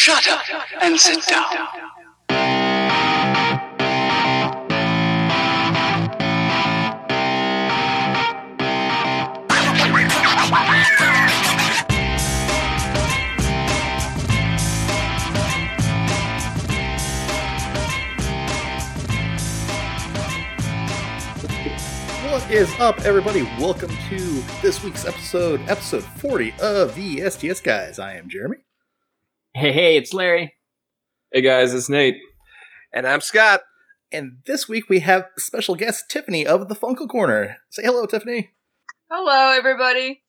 Shut up and sit down. What is up, everybody? Welcome to this week's episode, episode 40 of the STS Guys. I am Jeremy. Hey, hey, it's Larry. Hey guys, it's Nate. And I'm Scott. And this week we have special guest Tiffany of the Funko Corner. Say hello, Tiffany. Hello, everybody.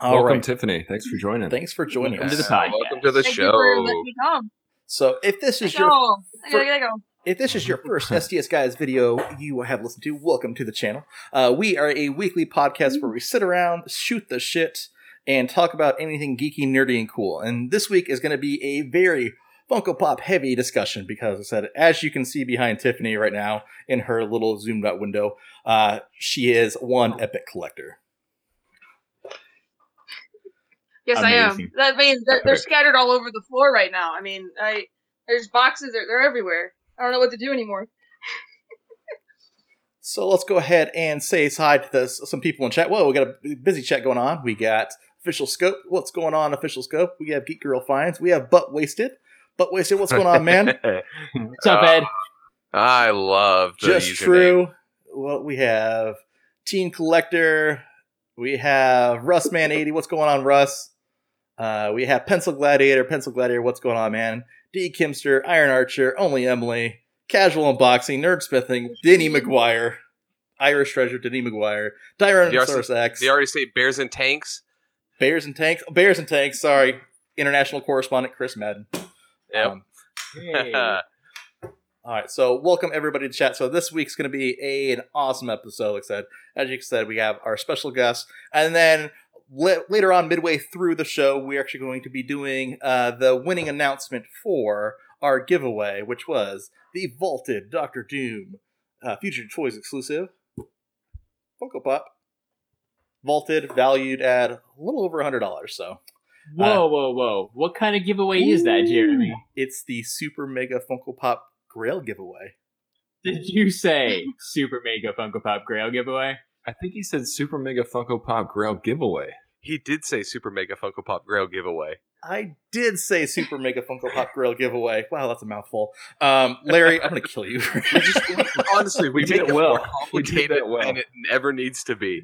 All Welcome, right. Tiffany. Thanks for joining. Thanks for joining Welcome us. to the podcast. Welcome to the Thank show. you for letting me come. So, if this is Let's your go. I for- gotta, gotta go. if this is your first STS Guys video you have listened to, welcome to the channel. Uh, we are a weekly podcast where we sit around, shoot the shit, and talk about anything geeky, nerdy, and cool. And this week is going to be a very Funko Pop heavy discussion because I said, as you can see behind Tiffany right now in her little zoomed out window, uh, she is one epic collector. Yes, I am. Amazing. That means they're, they're scattered all over the floor right now. I mean, I there's boxes. They're, they're everywhere. I don't know what to do anymore. So let's go ahead and say hi to this, some people in chat. Whoa, we got a busy chat going on. We got Official Scope. What's going on, Official Scope? We have Geek Girl Finds. We have Butt Wasted. Butt Wasted, what's going on, man? What's up, Uh, Ed? I love the Just username. True. Well, we have Teen Collector. We have Russman80. What's going on, Russ? Uh, we have Pencil Gladiator. Pencil Gladiator, what's going on, man? D. Kimster, Iron Archer, Only Emily, Casual Unboxing, Nerdsmithing, Denny McGuire, Irish Treasure, Denny McGuire, Tyrannosaurus X, They already say bears and tanks. Bears and Tanks, Bears and Tanks, sorry, international correspondent Chris Madden. Yep. Um, All right, so welcome everybody to chat. So this week's going to be a, an awesome episode. Like I said, as you said, we have our special guest, and then la- later on, midway through the show, we're actually going to be doing uh, the winning announcement for our giveaway, which was the vaulted Doctor Doom uh, Future Toys exclusive Funko Pop, vaulted, valued at a little over a hundred dollars. So whoa, whoa, whoa. What kind of giveaway is that, Jeremy? it's the Super Mega Funko Pop Grail giveaway. Did you say Super Mega Funko Pop Grail giveaway? I think he said Super Mega Funko Pop Grail giveaway. He did say Super Mega Funko Pop Grail giveaway. I did say Super Mega Funko Pop Grail giveaway. Wow, that's a mouthful. Um, Larry, I'm gonna kill you. Honestly, we We did make it it well. more We did complicated that well. than it never needs to be.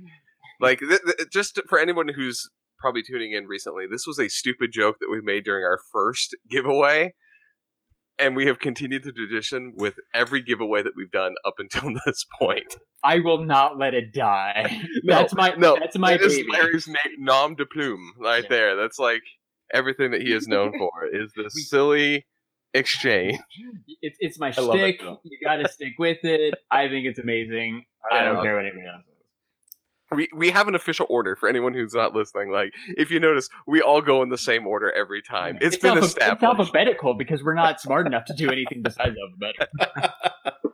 Like, th- th- just for anyone who's probably tuning in recently, this was a stupid joke that we made during our first giveaway. And we have continued the tradition with every giveaway that we've done up until this point. I will not let it die. No, that's my no, that's my That is baby. Larry's na- nom de plume right Yeah. there. That's like everything that he is known for is this silly exchange. It's it's my I love it, You got to stick with it. I think it's amazing. I don't know. care what anyone else says. We we have an official order for anyone who's not listening. Like if you notice, we all go in the same order every time. it's been alpha- established. It's alphabetical because we're not smart enough to do anything besides alphabetical.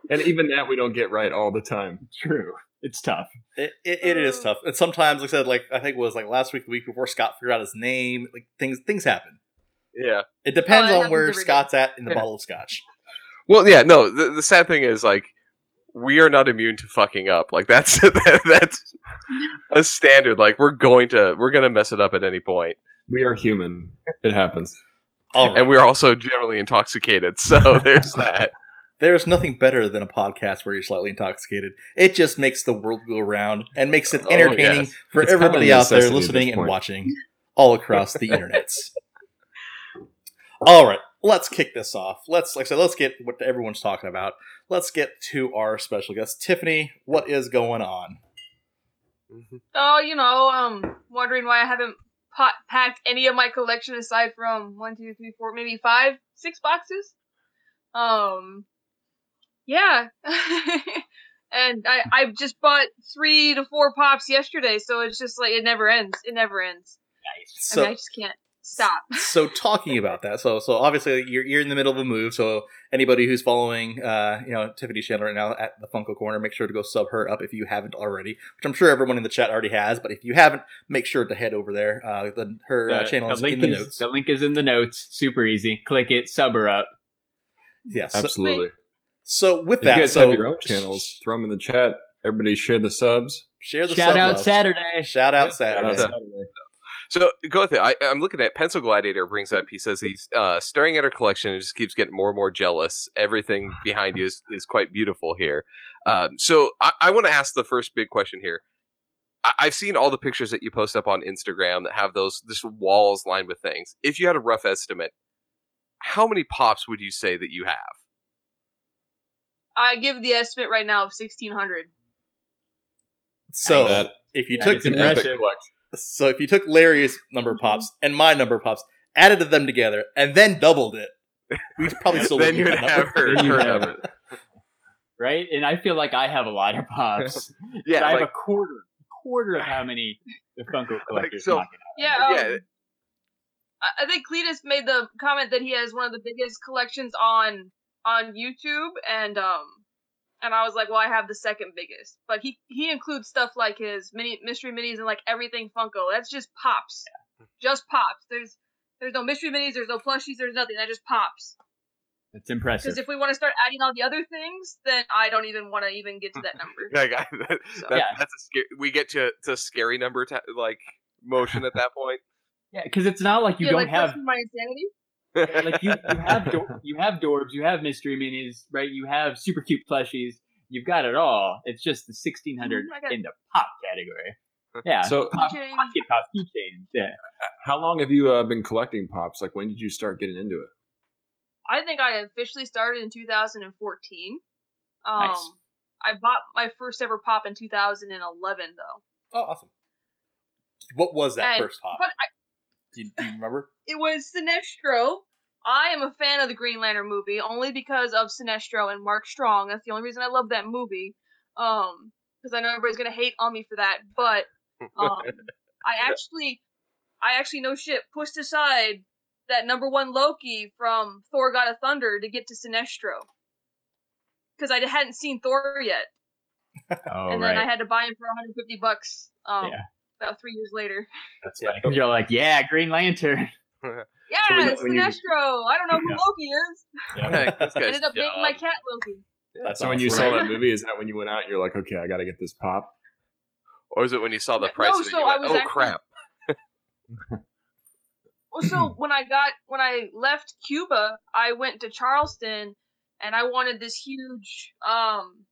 And even that we don't get right all the time. True. It's tough. it, it, it is tough, and sometimes, like I said, like I think it was like last week, the week before, Scott figured out his name. Like things, things happen. yeah. It depends Oh, on where happens every Scott's at in the Yeah. bottle of scotch. Well, yeah. No. The, the sad thing is like we are not immune to fucking up. Like that's that's a standard. Like we're going to we're gonna mess it up at any point. We are human. It happens. All right. and we're also generally intoxicated. So there's that. There's nothing better than a podcast where you're slightly intoxicated. It just makes the world go round and makes it Oh, entertaining yes. for It's kind of everybody out there listening and watching all across the internets. All right, let's kick this off. Let's like I said, let's get what everyone's talking about. Let's get to our special guest, Tiffany. What is going on? Oh, you know, um, wondering why I haven't pa- packed any of my collection aside from one, two, three, four, maybe five, six boxes. Um, yeah. and I I just bought three to four pops yesterday, so it's just like it never ends. It never ends. Nice. I mean, I just can't. Stop. so talking about that, so so obviously you're you're in the middle of a move. So anybody who's following, uh, you know, Tiffany's channel right now at the Funko Corner, make sure to go sub her up if you haven't already. Which I'm sure everyone in the chat already has, but if you haven't, make sure to head over there. Uh, the, her uh, channel the is link in the is- notes. The link is in the notes. Super easy. Click it. Sub her up. Yeah. Absolutely. so with If you that, guys so have your own channels, throw them in the chat. Everybody share the subs. share the Shout sub out love. Saturday. Shout out Shout out Saturday. Saturday. So go with it. I, I'm looking at Pencil Gladiator brings up. He says he's uh, staring at her collection and just keeps getting more and more jealous. Everything behind you is, is quite beautiful here. Um, so I, I want to ask the first big question here. I, I've seen all the pictures that you post up on Instagram that have those just walls lined with things. If you had a rough estimate, how many pops would you say that you have? I give the estimate right now of sixteen hundred. So That- if you that took is It's an impressive. epic collection. so if you took Larry's number of pops and my number of pops, added them together, and then doubled it, we'd probably still then wouldn't you'd have number. her, Then you'd her have number. Right? And I feel like I have a lot of pops. Yeah, I have a quarter, a quarter of how many the Funko collectors so- Yeah, um, yeah. I- I think Cletus made the comment that he has one of the biggest collections on on YouTube, and um, and I was like, well, I have the second biggest, but he he includes stuff like his mini mystery minis and like everything Funko. That's just pops, just pops. There's there's no mystery minis, there's no plushies, there's nothing. That just pops. That's impressive. Because if we want to start adding all the other things, then I don't even want to even get to that number. Like, I, that, So- that- Yeah. that's a scary. We get to to scary number ta- like motion at that point. yeah, because it's not like you yeah, don't like have my insanity. Like you, you have dor- you have Dorbz, you have mystery minis, right? You have super cute plushies. You've got it all. It's just the sixteen hundred I got- in the pop category. Yeah. So, pop, pocket pop keychains. Yeah. how long have you uh, been collecting pops? Like, when did you start getting into it? I think I officially started in 2014. Um, Nice. I bought my first ever pop in 2011, though. Oh, awesome. What was that And- first pop? But I, Do you, do you remember? it was Sinestro. I am a fan of the Green Lantern movie only because of Sinestro and Mark Strong. That's the only reason I love that movie. Um, because I know everybody's gonna hate on me for that, but um, I actually, I actually no shit pushed aside that number one Loki from Thor: God of Thunder to get to Sinestro because I hadn't seen Thor yet, Oh and right. then I had to buy him for 150 bucks. Um, Yeah. About three years later. That's Yeah. funny. 'Cause you're like, yeah, Green Lantern. Yeah, So when- it's when you- Sinestro. I don't know who Yeah. Loki is. Like, this I guy's ended up naming my cat Loki. That's so when you saw that movie, is that when you went out and you're like, okay, I got to get this pop? Or is it when you saw the No, price? and so you I went, was oh actually- crap! Well, so when I got when I left Cuba, I went to Charleston, and I wanted this huge um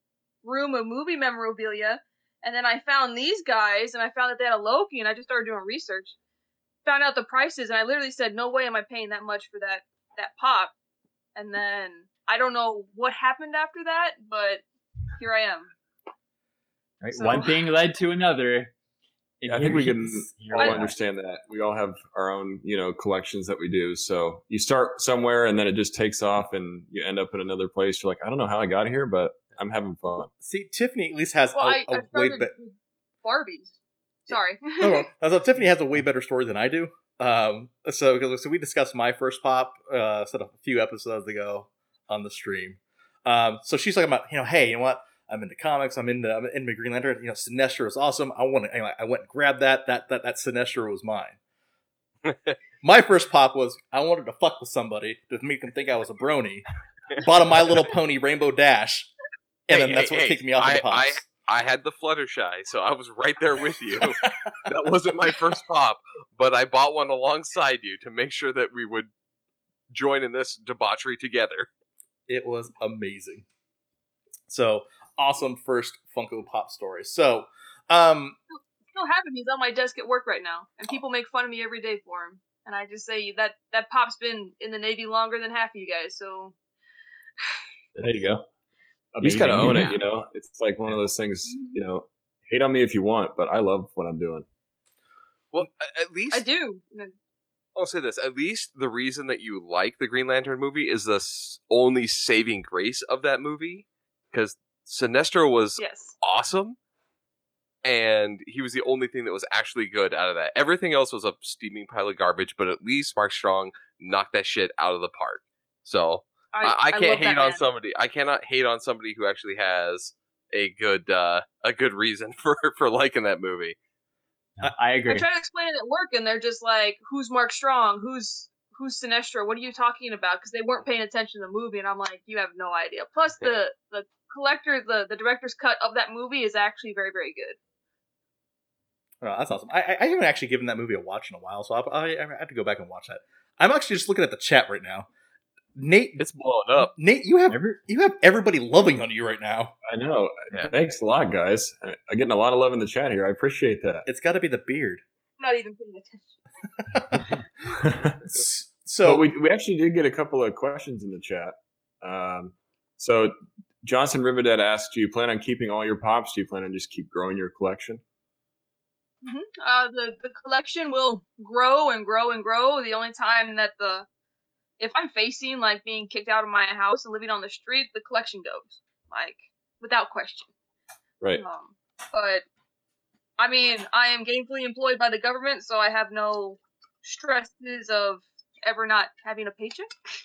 room of movie memorabilia. And then I found these guys, and I found that they had a Loki, and I just started doing research. Found out the prices, and I literally said, "No way am I paying that much for that that pop." And then I don't know what happened after that, but here I am. Right. So- One thing led to another. and I think we can all understand that. We all have our own, you know, collections that we do. So you start somewhere and then it just takes off and you end up in another place. You're like, I don't know how I got here, but I'm having fun. See, Tiffany at least has Well, a, I, a I way better. with Barbies. Sorry. no, no. So Tiffany has a way better story than I do. Um, so so we discussed my first pop, uh, sort of a few episodes ago on the stream. Um, so she's talking about, you know, hey, you know what? I'm into comics. I'm into I'm into Green Lantern. You know, Sinestro is awesome. I want to. Anyway, I went and grabbed that. That that that Sinestro was mine. my first pop was I wanted to fuck with somebody to make them think I was a brony. Bought a My Little Pony Rainbow Dash, and Hey, then that's hey, what hey, kicked me off of I- the pops. I had the Fluttershy, so I was right there with you. that wasn't my first pop, but I bought one alongside you to make sure that we would join in this debauchery together. It was amazing. So awesome first Funko Pop story. So, um, still having these on my desk at work right now, and people make fun of me every day for them. And I just say that that pop's been in the Navy longer than half of you guys, so There you go. You Amazing. just got to own Yeah. it, you know? It's like one of those things, mm-hmm. you know, hate on me if you want, but I love what I'm doing. Well, at least I do. I'll say this: at least the reason that you like the Green Lantern movie is the only saving grace of that movie, because Sinestro was Yes. awesome, and he was the only thing that was actually good out of that. Everything else was a steaming pile of garbage, but at least Mark Strong knocked that shit out of the park. So I, I can't love hate on man. somebody. I cannot hate on somebody who actually has a good uh, a good reason for for liking that movie. I agree. I agree. try to explain it at work, and they're just like, "Who's Mark Strong? Who's who's Sinestro? What are you talking about?" Because they weren't paying attention to the movie, and I'm like, "You have no idea." Plus, the the collector, the the director's cut of that movie is actually very very good. Oh, that's awesome. I, I I haven't actually given that movie a watch in a while, so I, I, I have to go back and watch that. I'm actually just looking at the chat right now. Nate, It's blowing up. Nate, you have Every- you have everybody loving on you right now. I know. Yeah. Thanks a lot, guys. I- I'm getting a lot of love in the chat here. I appreciate that. It's got to be the beard. I'm not even paying attention. So So we we actually did get a couple of questions in the chat. Um, so Johnson Riverdad asked, "Do you plan on keeping all your pops? Do you plan on just keep growing your collection?" Uh, the the collection will grow and grow and grow. The only time that the if I'm facing like being kicked out of my house and living on the street, the collection goes like without question. Right. Um, but I mean, I am gainfully employed by the government, so I have no stresses of ever not having a paycheck.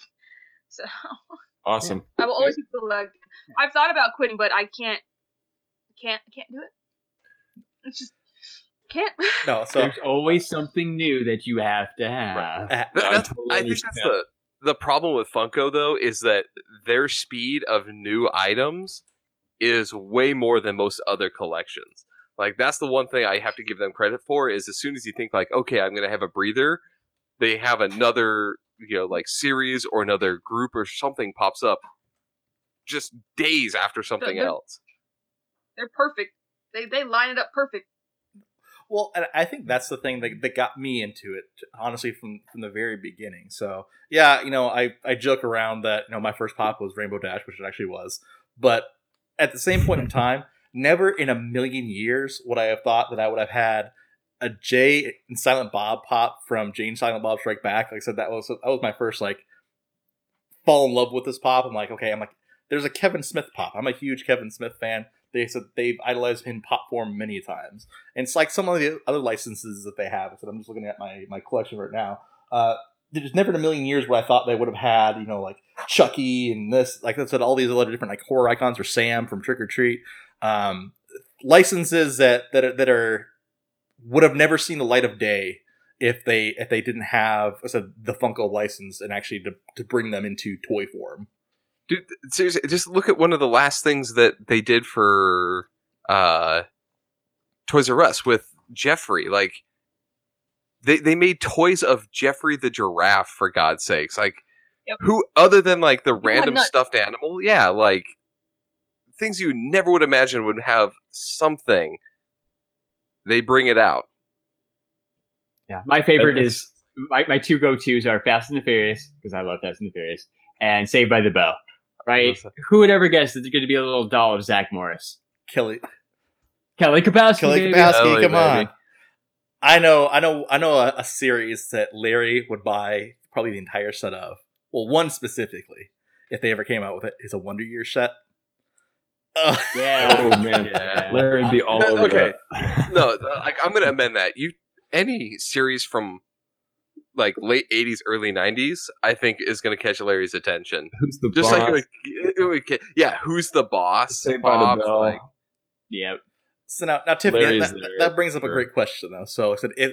So Awesome. I will always keep collecting. I've thought about quitting, but I can't, can't, can't do it. It's just can't. no, so There's always something new that you have to have. uh, Th- I that's- totally I think that's the the problem with Funko though is that their speed of new items is way more than most other collections. Like that's the one thing I have to give them credit for is as soon as you think like okay I'm gonna have a breather, they have another you know like series or another group or something pops up just days after something they're- else. They're perfect. They they line it up perfect. Well, and I think that's the thing that, that got me into it, honestly, from from the very beginning. So, yeah, you know, I, I joke around that you know my first pop was Rainbow Dash, which it actually was, but at the same point in time, never in a million years would I have thought that I would have had a Jay and Silent Bob pop from Jay and Silent Bob Strike Back. Like I said, that was that was my first like fall in love with this pop. I'm like, okay, I'm like, there's a Kevin Smith pop. I'm a huge Kevin Smith fan. They said they've idolized him in pop form many times. And it's like some of the other licenses that they have. So I'm just looking at my, my collection right now. Uh, there's never in a million years where I thought they would have had, you know, like Chucky and this, like I said, all these other different like horror icons or Sam from Trick or Treat. Um, licenses that that are, that are would have never seen the light of day if they if they didn't have said, the Funko license and actually to, to bring them into toy form. Dude, seriously, just look at one of the last things that they did for uh, Toys R Us with Geoffrey. Like, they they made toys of Geoffrey the giraffe for God's sakes. Like, Yep. who other than like the went random nuts. stuffed animal? Yeah, like things you never would imagine would have something. They bring it out. Yeah, my favorite is my, my two go tos are Fast and the Furious because I love Fast and the Furious, and Saved by the Bell. Right? Who would ever guess that there's going to be a little doll of Zach Morris? Kelly Kelly Kapowski. Kelly baby. Kapowski, Kelly, come on. I know, I know, I know a, a series that Larry would buy probably the entire set of. Well, one specifically, if they ever came out with it, is a Wonder Year set. Ugh. Yeah. Oh man, Yeah. Larry'd be all over Okay. that. No, like I'm gonna amend that. You any series from like late '80s, early '90s, I think is gonna catch Larry's attention. Who's the Just boss? like, like it- it would yeah, who's the boss? Saved by the like, Yep. So now, now Tiffany, Larry's that, that brings up a great question though. So I said, if,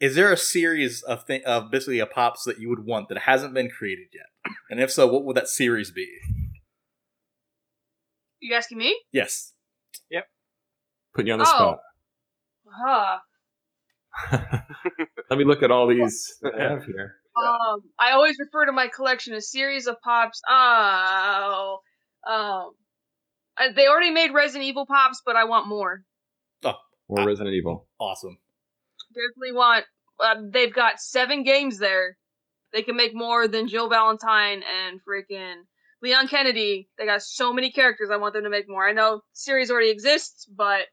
is there a series of th- of basically a pops that you would want that hasn't been created yet? And if so, what would that series be? You asking me? Yes. Yep. Put you on the Oh. spot. Huh. Let me look at all these I have here. Um, I always refer to my collection as series of pops. Oh, um, I, they already made Resident Evil pops, but I want more. oh Or Resident Evil. Awesome. Definitely want. Uh, they've got seven games there. They can make more than Jill Valentine and freaking Leon Kennedy. They got so many characters. I want them to make more. I know series already exists, but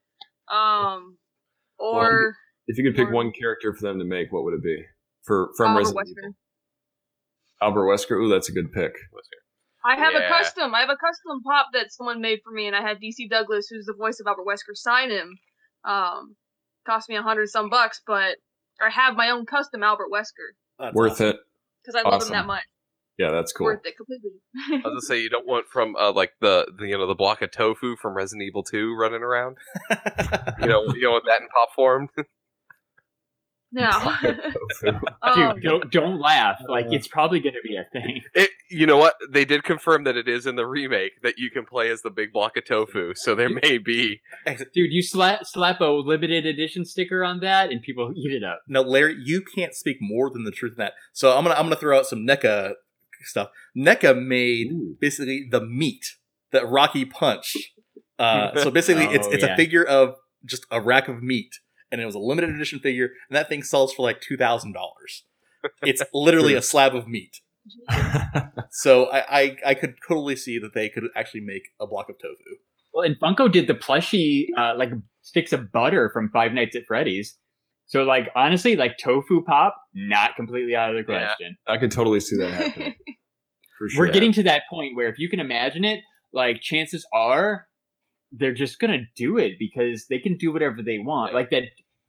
um, or If you could pick Or- one character for them to make, what would it be? For from Oliver Resident Wesker. Evil. Albert Wesker. Ooh, that's a good pick. I have a custom. I have a custom pop that someone made for me, and I had DC Douglas, who's the voice of Albert Wesker, sign him. Um, cost me a hundred some bucks, but I have my own custom Albert Wesker That's Worth awesome. it. because I love Awesome. him that much. Yeah, that's cool. Worth it completely. I was gonna say you don't want from uh, like the, the you know the block of tofu from Resident Evil Two running around. You know you don't want that in pop form. no. Dude, um, don't don't laugh. Like Uh. it's probably going to be a thing. It, you know what? They did confirm that it is in the remake that you can play as the big block of tofu. So there may be. Dude, you slap slap a limited edition sticker on that, and people eat it up. No, Larry, you can't speak more than the truth in that. So I'm gonna I'm gonna throw out some NECA stuff. NECA made Ooh. basically the meat that Rocky Punch. Uh, so basically, it's Oh, it's yeah. a figure of just a rack of meat, and it was a limited edition figure, and that thing sells for like two thousand dollars. It's literally a slab of meat. So I, I I could totally see that they could actually make a block of tofu. Well, and Funko did the plushie uh, like sticks of butter from Five Nights at Freddy's. So, like honestly, like tofu pop, not completely out of the Yeah. question. I could totally see that happening. For sure. We're getting to that point where if you can imagine it, like chances are they're just gonna do it because they can do whatever they want. Like that,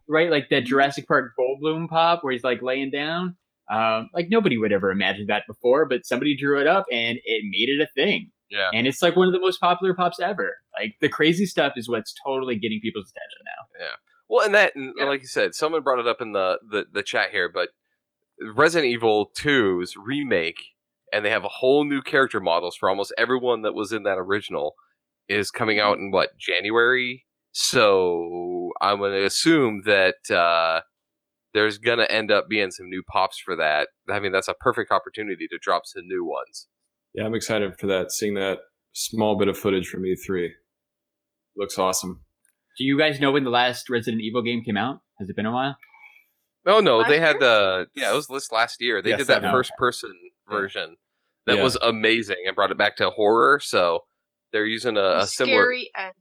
right? Like that Jurassic Park Goldblum pop where he's like laying down. Um, like nobody would ever imagine that before, but somebody drew it up and it made it a thing. Yeah. And it's like one of the most popular pops ever. Like the crazy stuff is what's totally getting people's attention now. Yeah. Well, and that, and Yeah. like you said, someone brought it up in the, the, the chat here, but Resident Evil 2's remake, and they have a whole new character models for almost everyone that was in that original, is coming out in what, January? So I'm going to assume that uh, there's going to end up being some new pops for that. I mean, that's a perfect opportunity to drop some new ones. Yeah, I'm excited for that. Seeing that small bit of footage from E3 looks awesome. Do you guys know when the last Resident Evil game came out? Has it been a while? Oh no, Last they had year? the yeah, it was this last year. They Yeah, did that first person Yeah. version that Yeah. was amazing and brought it back to horror. So they're using a, a similar. Scary as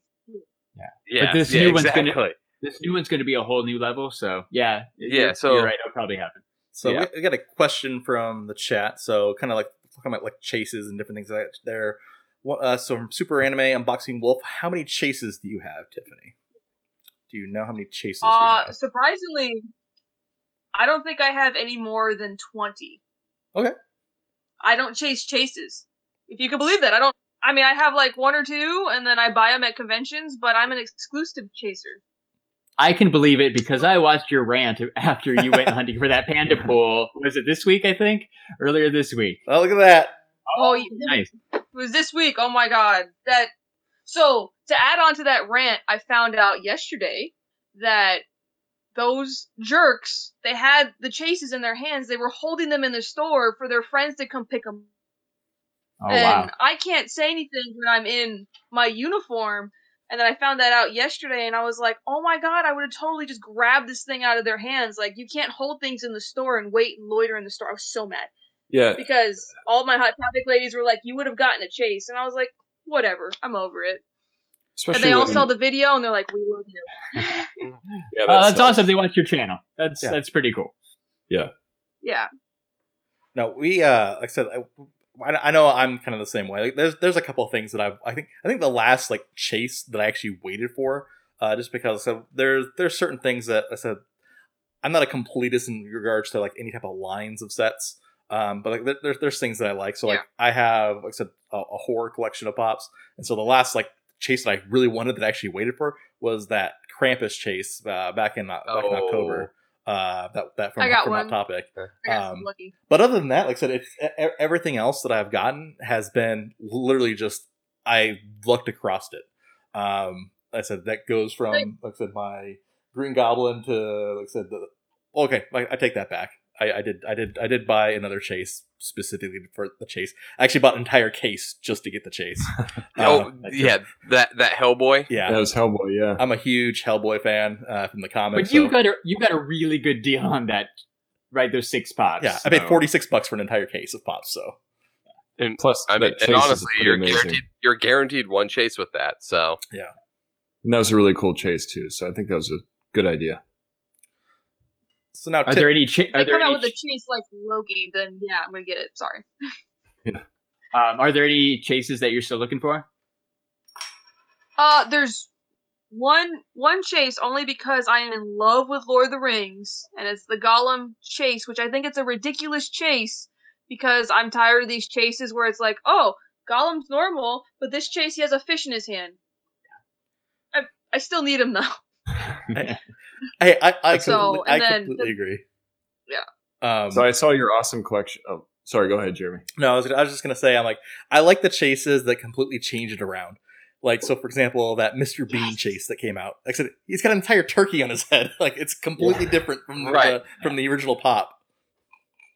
Yeah, But this yeah, new one's exactly. gonna this new one's going to be a whole new level. So yeah, Yeah, you're- so- you're right. It'll probably happen. So Yeah. we, we got a question from the chat. So kind of like talking about like chases and different things like that there. Uh, so from Super Anime Unboxing Wolf, how many chases do you have, Tiffany? Do you know how many chases you Uh, have? surprisingly, I don't think I have any more than 20. Okay. I don't chase chases. If you can believe that. I don't, I mean, I have like one or two and then I buy them at conventions, but I'm an exclusive chaser. I can believe it because I watched your rant after you went hunting for that panda pool. Was it this week? I think earlier this week. Oh, look at that. Oh, oh yeah. Nice. It was this week. Oh my god. That so to add on to that rant, I found out yesterday that those jerks, they had the chases in their hands. They were holding them in the store for their friends to come pick them. Oh and wow. I can't say anything when I'm in my uniform. And then I found that out yesterday, and I was like, "Oh my god! I would have totally just grabbed this thing out of their hands. Like you can't hold things in the store and wait and loiter in the store." I was so mad Yeah, because all my hot topic ladies were like, "You would have gotten a chase," and I was like, "Whatever, I'm over it." especially and they all saw the video, and they're like, "We love you." Yeah, Uh, that's awesome. They watch your channel. That's Yeah. that's pretty cool. Yeah. Yeah, No, we uh, like I said, I, I know I'm kind of the same way. Like, there's there's a couple of things that I've I think I think the last like chase that I actually waited for, uh, just because so there's there's certain things that I said I'm not a completist in regards to like any type of lines of sets. Um, but like there, there's there's things that I like. So like I have like I said a, a horror collection of pops, and so the last like chase that I really wanted that I actually waited for was that Krampus chase uh, back in uh, back in Oh. October. Uh, that that from I got from one. Hot topic. I got Um, lucky. But other than that, like I said, it's e- everything else that I've gotten has been literally just I looked across it. Um, like I said that goes from Right. like I said my Green Goblin to like I said the okay, I, I take that back. I, I did I did I did buy another chase specifically for the chase. I actually bought an entire case just to get the chase. oh Uh, yeah, that that Hellboy. yeah. that was Hellboy. Yeah, I'm a huge Hellboy fan uh, from the comics. But you so- got a you got a really good deal on that, right? Those six pops. yeah, I paid 46 bucks for an entire case of pops. So And plus I mean, that and chase is honestly, pretty you're amazing. guaranteed you're guaranteed one chase with that. So yeah, and that was a really cool chase too. So I think that was a good idea. So now Are Ti- there any? Cha- If they are there come out any? with a chase like Loki, then yeah, I'm gonna get it. Sorry. um, are there any chases that you're still looking for? Uh, there's one one chase only because I am in love with Lord of the Rings, and it's the Gollum chase, which I think it's a ridiculous chase because I'm tired of these chases where it's like, oh, Gollum's normal, but this chase he has a fish in his hand. I I still need him though. I I, I, So, completely, I completely the- agree. Yeah. Um, So I saw your awesome collection. Oh, sorry. Go ahead, Jeremy. No, I was, I was just gonna say, I'm like, I like the chases that completely change it around. Like, so for example, that Mr. Bean chase that came out. Like I said, he's got an entire turkey on his head. Like, it's completely different from the, Right. from the original pop.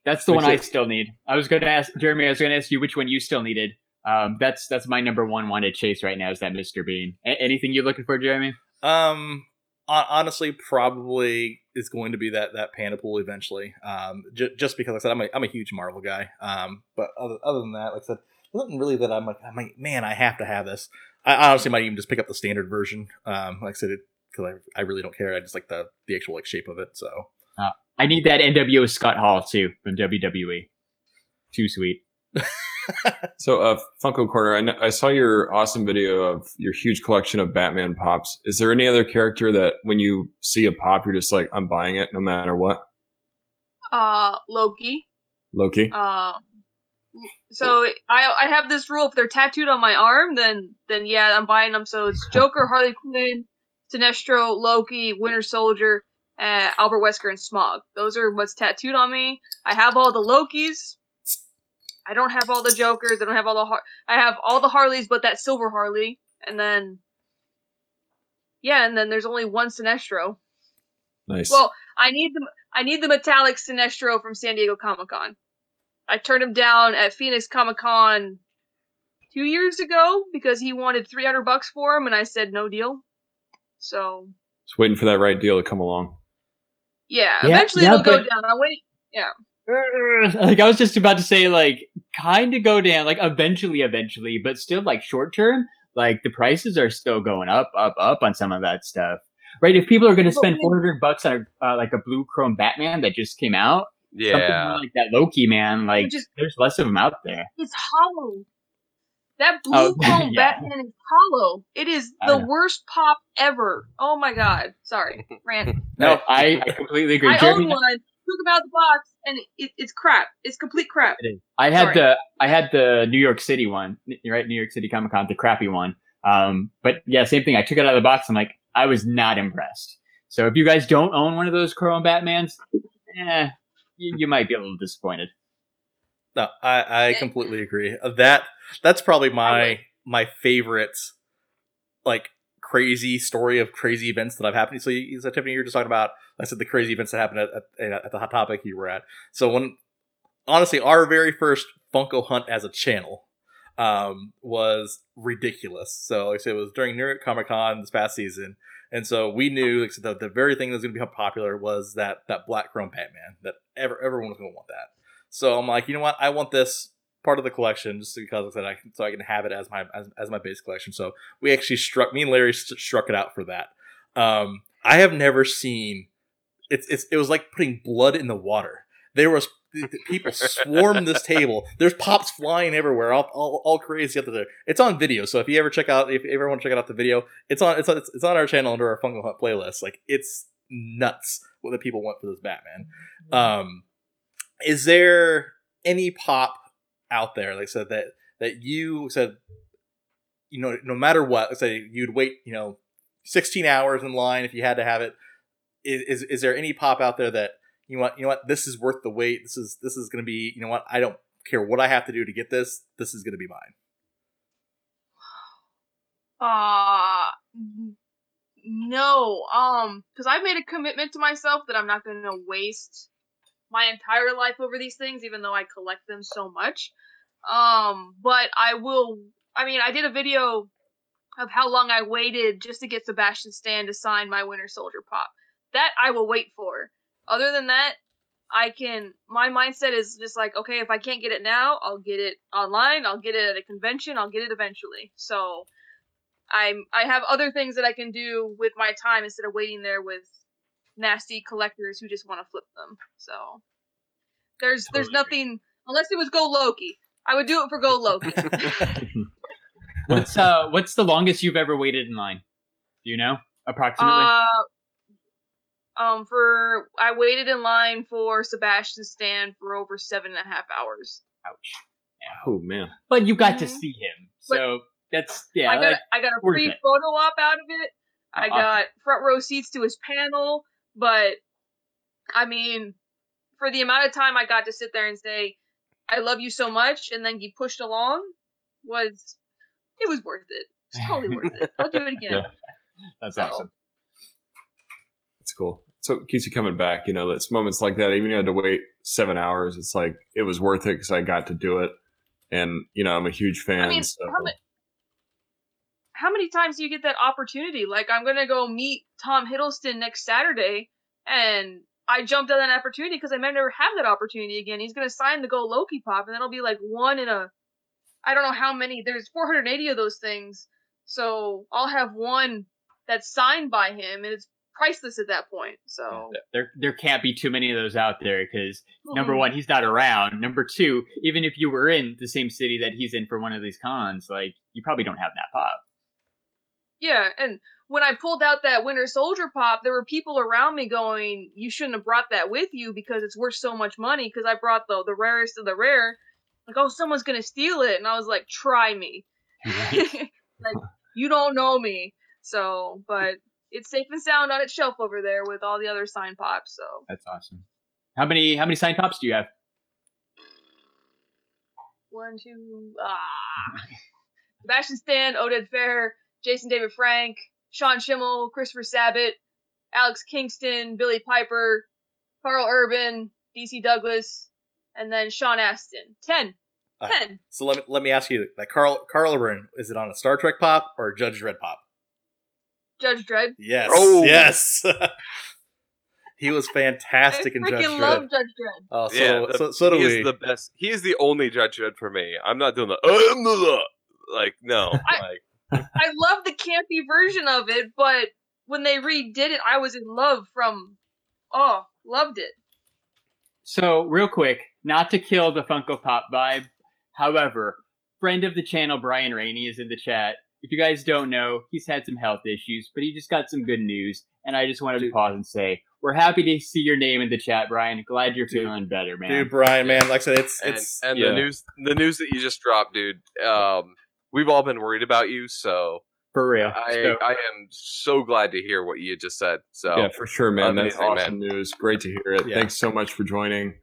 That's the one I still need. I was going to ask Jeremy. I was going to ask you which one you still needed. Um, that's that's my number one wanted chase right now is that Mr. Bean. A- anything you're looking for, Jeremy? Um, hon- honestly, probably is going to be that that Panda Pool eventually. Um, j- just because like I said, I'm a I'm a huge Marvel guy. Um, but other, other than that, like I said, nothing really that I'm like, I'm like, man, I have to have this. I honestly might even just pick up the standard version. Um, like I said, because I, I really don't care. I just like the the actual like shape of it. So I need that NWO Scott Hall too from WWE. Too sweet. So, uh, Funko Corner, I, I saw your awesome video of your huge collection of Batman pops. Is there any other character that when you see a pop, you're just like, I'm buying it no matter what? Uh, Loki. Loki? Uh, so I I have this rule: if they're tattooed on my arm, then then yeah, I'm buying them. So it's Joker, Harley Quinn, Sinestro, Loki, Winter Soldier, uh, Albert Wesker, and Smaug. Those are what's tattooed on me. I have all the Lokis. I don't have all the Jokers. I don't have all the Har- I have all the Harleys, but that silver Harley, and then yeah, and then there's only one Sinestro. Nice. Well, I need the I need the metallic Sinestro from San Diego Comic Con. I turned him down at Phoenix Comic Con two years ago because he wanted three hundred bucks for him, and I said no deal. So just waiting for that right deal to come along. yeah, Yeah, eventually yeah, it'll go down. I wait. Like I was just about to say, like kind of go down, like eventually, eventually, but still, like short term, like the prices are still going up, up, up on some of that stuff. Right? If people are going to spend four hundred bucks on a uh, like a blue chrome Batman that just came out, something Yeah. like that Loki man, like just- there's less of them out there. It's hollow. That blue Oh, chrome yeah. Batman is hollow. It is the worst pop ever. Oh my god. Sorry, rant. No, I, I completely agree. I Jeremy, own one. Took him out of the box, and it, it's crap. It's complete crap. It is. I had Sorry. the I had the New York City one, right? New York City Comic Con, the crappy one. Um, but yeah, same thing. I took it out of the box. I'm like, I was not impressed. So if you guys don't own one of those Chrome Batmans, eh, you, you might be a little disappointed. No, I, I completely agree. That that's probably my my favorite like crazy story of crazy events that I've happened. So you, so Tiffany, you're just talking about I said the crazy events that happened at, at, at the hot topic you were at. So when honestly, our very first Funko hunt as a channel um, was ridiculous. So like I said, it was during New York Comic Con this past season. And so we knew like, the, the very thing that was going to be popular was that that black chrome Batman that ever everyone was going to want that. So I'm like, you know what? I want this part of the collection just because I said I can, so I can have it as my as, as my base collection. So we actually struck me and Larry st- struck it out for that. Um, I have never seen it's it's it was like putting blood in the water. There was people swarmed this table. There's pops flying everywhere, all, all, all crazy up there. It's on video, so if you ever check out, if you ever want to check out the video, it's on it's on, it's, it's on our channel under our Funko Hunt playlist. Like it's nuts what the people want for this Batman. Um, is there any pop out there, like said, that that you said, you know, no matter what, say you'd wait, you know, 16 hours in line if you had to have it. Is is, is there any pop out there that you want? You know what? This is worth the wait. This is this is going to be. You know what? I don't care what I have to do to get this. This is going to be mine. Uh no. Um, because I've made a commitment to myself that I'm not going to waste my entire life over these things, even though I collect them so much. Um, but I will. I mean, I did a video of how long I waited just to get Sebastian Stan to sign my Winter Soldier pop. That I will wait for. Other than that, I can. My mindset is just like, okay, if I can't get it now, I'll get it online. I'll get it at a convention. I'll get it eventually. So, I'm. I have other things that I can do with my time instead of waiting there with nasty collectors who just want to flip them. So, there's there's Totally agree. nothing unless it was Go Loki. I would do it for Go Loki. What's uh what's the longest you've ever waited in line? Do you know approximately? Uh, um, for I waited in line for Sebastian Stan for over seven and a half hours. Ouch. Oh man. But you got to Mhm. see him, But- so that's yeah. I got that- I got a free photo op out of it. I Uh-uh. got front row seats to his panel, but I mean, for the amount of time I got to sit there and say, "I love you so much," and then get pushed along, was it was worth it. It's totally worth it. I'll do it again. Yeah. that's So- awesome. It's cool. So it keeps you coming back. You know, it's moments like that. Even if you had to wait seven hours, it's like it was worth it because I got to do it. And you know, I'm a huge fan. I mean, so how, how many times do you get that opportunity? Like, I'm gonna go meet Tom Hiddleston next Saturday, and I jumped at that opportunity because I might never have that opportunity again. He's gonna sign the Go Loki pop, and then it'll be like one in a, I don't know how many. There's 480 of those things, so I'll have one that's signed by him, and it's priceless at that point. So There there can't be too many of those out there because number Mhm. one, he's not around. Number two, even if you were in the same city that he's in for one of these cons, like you probably don't have that pop. Yeah, and when I pulled out that Winter Soldier pop, there were people around me going, "You shouldn't have brought that with you because it's worth so much money." Because I brought the the rarest of the rare. Like, oh, someone's gonna steal it, and I was like, "Try me." like, you don't know me. So, but it's safe and sound on its shelf over there with all the other sign pops. So, That's awesome. How many how many sign pops do you have? one, two, ah, Sebastian Stan, Oded Fehr, Jason David Frank, Sean Schemmel, Christopher Sabat, Alex Kingston, Billie Piper, Karl Urban, DC Douglas, and then Sean Astin. Ten. Uh, Ten. So let me let me ask you that Carl Karl Urban is it on a Star Trek pop or a Judge Dredd pop? Judge Dredd. Yes. Oh. Yes. he was I fantastic in Judge freaking Dredd. love Judge Dredd. Oh, so, yeah, the- so, so do he we. is the best. He is the only Judge Dredd for me. I'm not doing the I'm the like no I- like I love the campy version of it, but when they redid it, I was in love from. Oh, loved it. So real quick, not to kill the Funko Pop vibe. However, friend of the channel Brian Rainey is in the chat. If you guys don't know, he's had some health issues, but he just got some good news. And I just wanted to pause and say, we're happy to see your name in the chat, Brian. Glad you're Dude. feeling better, man. Dude, Brian, man, like I said, it's and, it's and yeah. the news the news that you just dropped, dude. Um, we've all been worried about you, so For real. I So- I am so glad to hear what you just said. So yeah, for sure, man. That's Amazing, awesome news. Great to hear it. Yeah. Thanks so much for joining.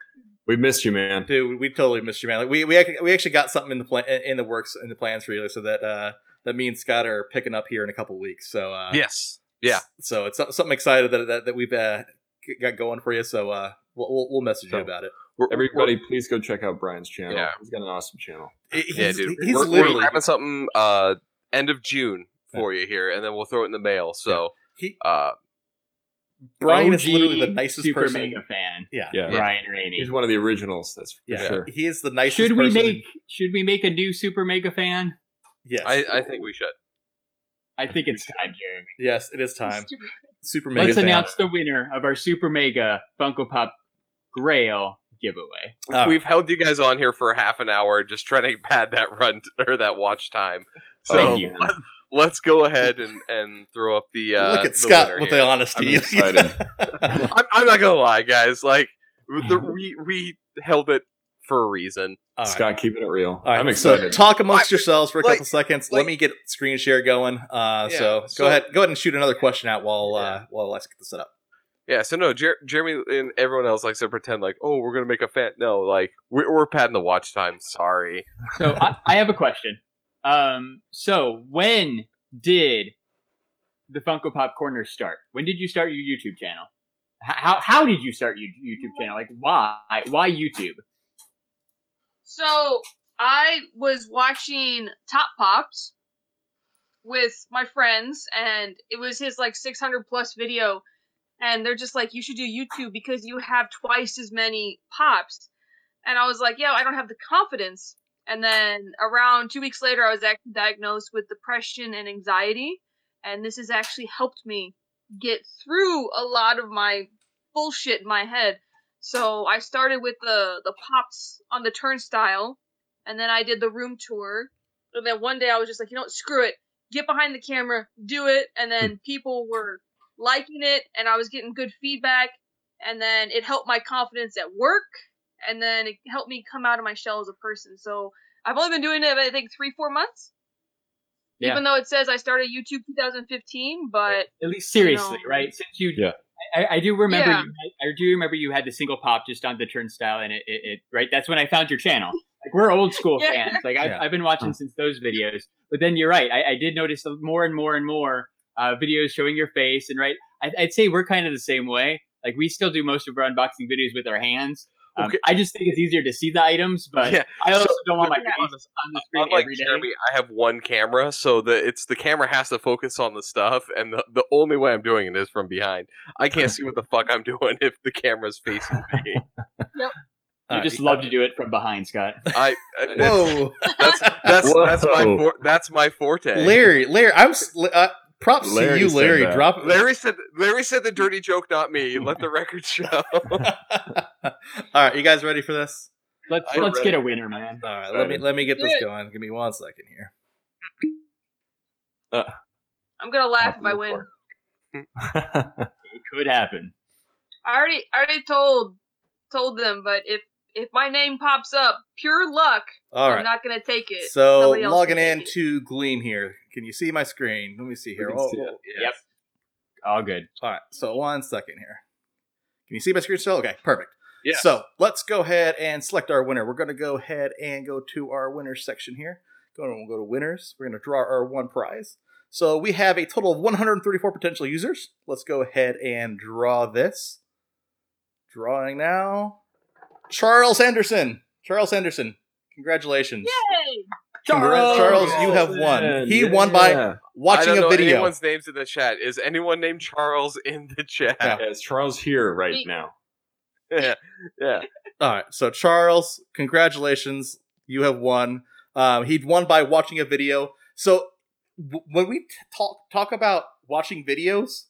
We missed you, man. dude, we totally missed you, man. Like, we we actually, we actually got something in the plan in the works in the plans for you, so that uh that me and Scott are picking up here in a couple weeks. So uh, yes, yeah. So it's something excited that that, that we've uh, got going for you. So uh, we'll we'll, we'll message So- you about it. We're, Everybody, please go check out Brian's channel. Yeah. He's got an awesome channel. He's, yeah, dude. He's we're, we're literally grabbing something uh end of June for you here, and then we'll throw it in the mail. So he, uh, Brian is literally the nicest super person. mega fan. Yeah. Yeah. Brian Rainey. He's one of the originals. That's for Yeah, sure. he is the nicest. should we person. make should we make a new super mega fan? Yes, I I think we should. I think it's time, Jeremy. yes, it is time. Super mega. Let's fan. announce the winner of our super mega Funko Pop Grail giveaway. All right. We've held you guys on here for half an hour just trying to pad that run or that watch time. So Thank you. let- let's go ahead and, and throw up the uh, Look at the Scott with here. the honesty. I'm excited. I'm, I'm not gonna lie, guys. Like the, we we held it for a reason. All right. Scott, keeping it real. All right, I'm excited. So talk amongst I- yourselves for a like- couple seconds. like- Let me get screen share going. Uh, Yeah, so go so- ahead, go ahead and shoot another question out while uh, Yeah. while Alexa get this set up. Yeah. So no, Jer- Jeremy and everyone else likes to pretend like, oh, we're gonna make a fan. No, like we're, we're padding the watch time. Sorry. So I, I have a question. Um, so when did the Funko Pop Corner start? When did you start your YouTube channel? How how did you start your YouTube channel? Like why why YouTube? So I was watching Top Pops with my friends, and it was his like 600 plus video, and they're just like, "You should do YouTube because you have twice as many pops." And I was like, "Yeah, I don't have the confidence." And then around two weeks later, I was actually diagnosed with depression and anxiety, and this has actually helped me get through a lot of my bullshit in my head. So I started with the the pops on the turnstile, and then I did the room tour. And then one day I was just like, you know what, screw it. get behind the camera, do it, and then hmm. people were liking it, and I was getting good feedback, and then it helped my confidence at work, and then it helped me come out of my shell as a person. So I've only been doing it, I think, three, four months. Yeah. Even though it says I started YouTube 2015, but At least seriously, know. right? Since you, Yeah. I, I do remember. Yeah. You had, I do remember you had the single pop just on the turnstile, and it, it, it right. That's when I found your channel. Like we're old school Yeah. fans. Like I've, Yeah. I've been watching since those videos. But then you're right. I, I did notice more and more and more uh, videos showing your face, and right. I, I'd say we're kind of the same way. Like we still do most of our unboxing videos with our hands. Um, Okay. I just think it's easier to see the items, but Yeah, I also so- don't want my but to be face honest, on the screen Unlike every day. Jeremy, I have one camera, so the it's the camera has to focus on the stuff, and the, the only way I'm doing it is from behind. I can't see what the fuck I'm doing if the camera's facing me. I Alright, just love to do it from behind, Scott. I I- Whoa, that's that's that's my for, that's my forte. Larry, Larry, I'm uh, props Larry to you, Larry. that. Drop Larry said Larry said the dirty joke, not me. Let the record show. All right, you guys ready for this? Let's I'm let's ready. get a winner, man. All right, let me let me get this going. Give me one second here. Uh, I'm gonna laugh if I win. It could happen. I already I already told told them, but if if my name pops up, pure luck, All I'm right. not gonna take it. So Somebody else logging in to Gleam here. Can you see my screen? Let me see here. Oh, see it. Yep. All good. All right. So one second here. Can you see my screen still? Okay, perfect. Yeah. So let's go ahead and select our winner. We're going to go ahead and go to our winners section here. Go and we'll go to winners. We're going to draw our one prize. So we have a total of 134 potential users. Let's go ahead and draw this. Drawing now. Charles Anderson. Charles Anderson. Congratulations. Yay! Congrats, Charles, you have won. He won by Yeah. I watching don't a know video. anyone's names in the chat. Is anyone named Charles in the chat? Yeah. Yeah, it's Charles here right Me- now. Yeah, yeah. All right, so Charles, congratulations, you have won. Um, he won by watching a video. So w- when we t- talk talk about watching videos,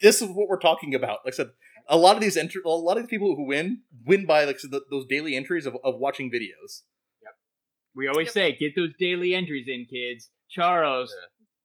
this is what we're talking about. Like I said, a lot of these enter- a lot of these people who win win by like I said, th those daily entries of, of watching videos. We always Yep. say, get those daily entries in, kids. Charles,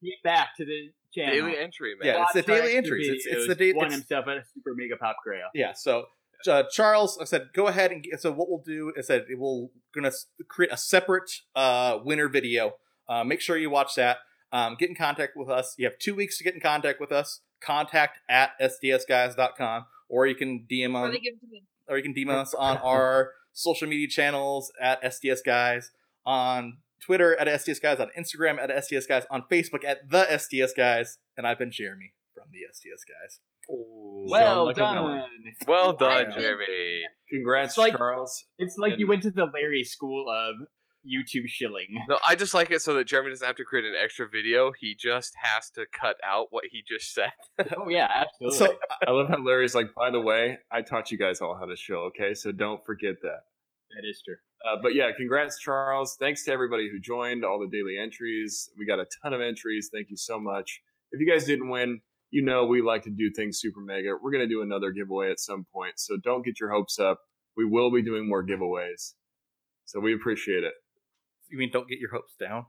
get back to the channel. Daily entry, man. Yeah, it's the daily our extra entries. It's- it's the daily. da- Won it's- himself a super mega pop grail. Yeah, so uh, Charles, I said, go ahead and get, so what we'll do is that we'll gonna create a separate uh, winner video. Uh, make sure you watch that. Um, get in contact with us. You have two weeks to get in contact with us. Contact at stsguys.com or you can DM Or on they give it to me. or you can DM us on our social media channels at STS Guys, on Twitter at STS Guys, on Instagram at STS Guys, on Facebook at the STS Guys, and I've been Jeremy from the STS Guys. Well like done. villain. Well done, Jeremy. Congrats, It's like- Charles. It's like you went to the Larry School of YouTube shilling. No, I just like it so that Jeremy doesn't have to create an extra video. He just has to cut out what he just said. Oh yeah, absolutely. So I love how Larry's like, by the way, I taught you guys all how to show, okay? So don't forget that. That is true. Uh, but yeah, congrats, Charles. Thanks to everybody who joined, all the daily entries. We got a ton of entries. Thank you so much. If you guys didn't win, you know we like to do things super mega. We're going to do another giveaway at some point. So don't get your hopes up. We will be doing more giveaways. So we appreciate it. You mean don't get your hopes down?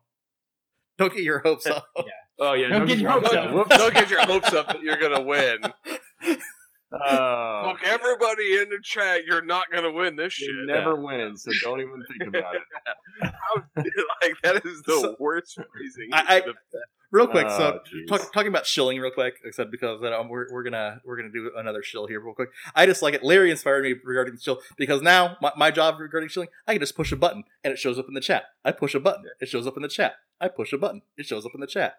Don't get your hopes up. yeah. Oh, yeah. Don't get your hopes up. Whoops. Don't get your hopes up that you're gonna win. Oh, Look, everybody in the chat, you're not gonna win this shit. you never win, so don't even think about it. How- like that is the So- worst phrasing. I- I- real quick, so Oh, jeez. talk, talking about shilling real quick, like I said because um, we're, we're gonna we're gonna do another shill here real quick. I just like it. Larry inspired me regarding the shill because now my, my job regarding shilling, I can just push a button and it shows up in the chat. I push a button, it shows up in the chat. I push a button, it shows up in the chat.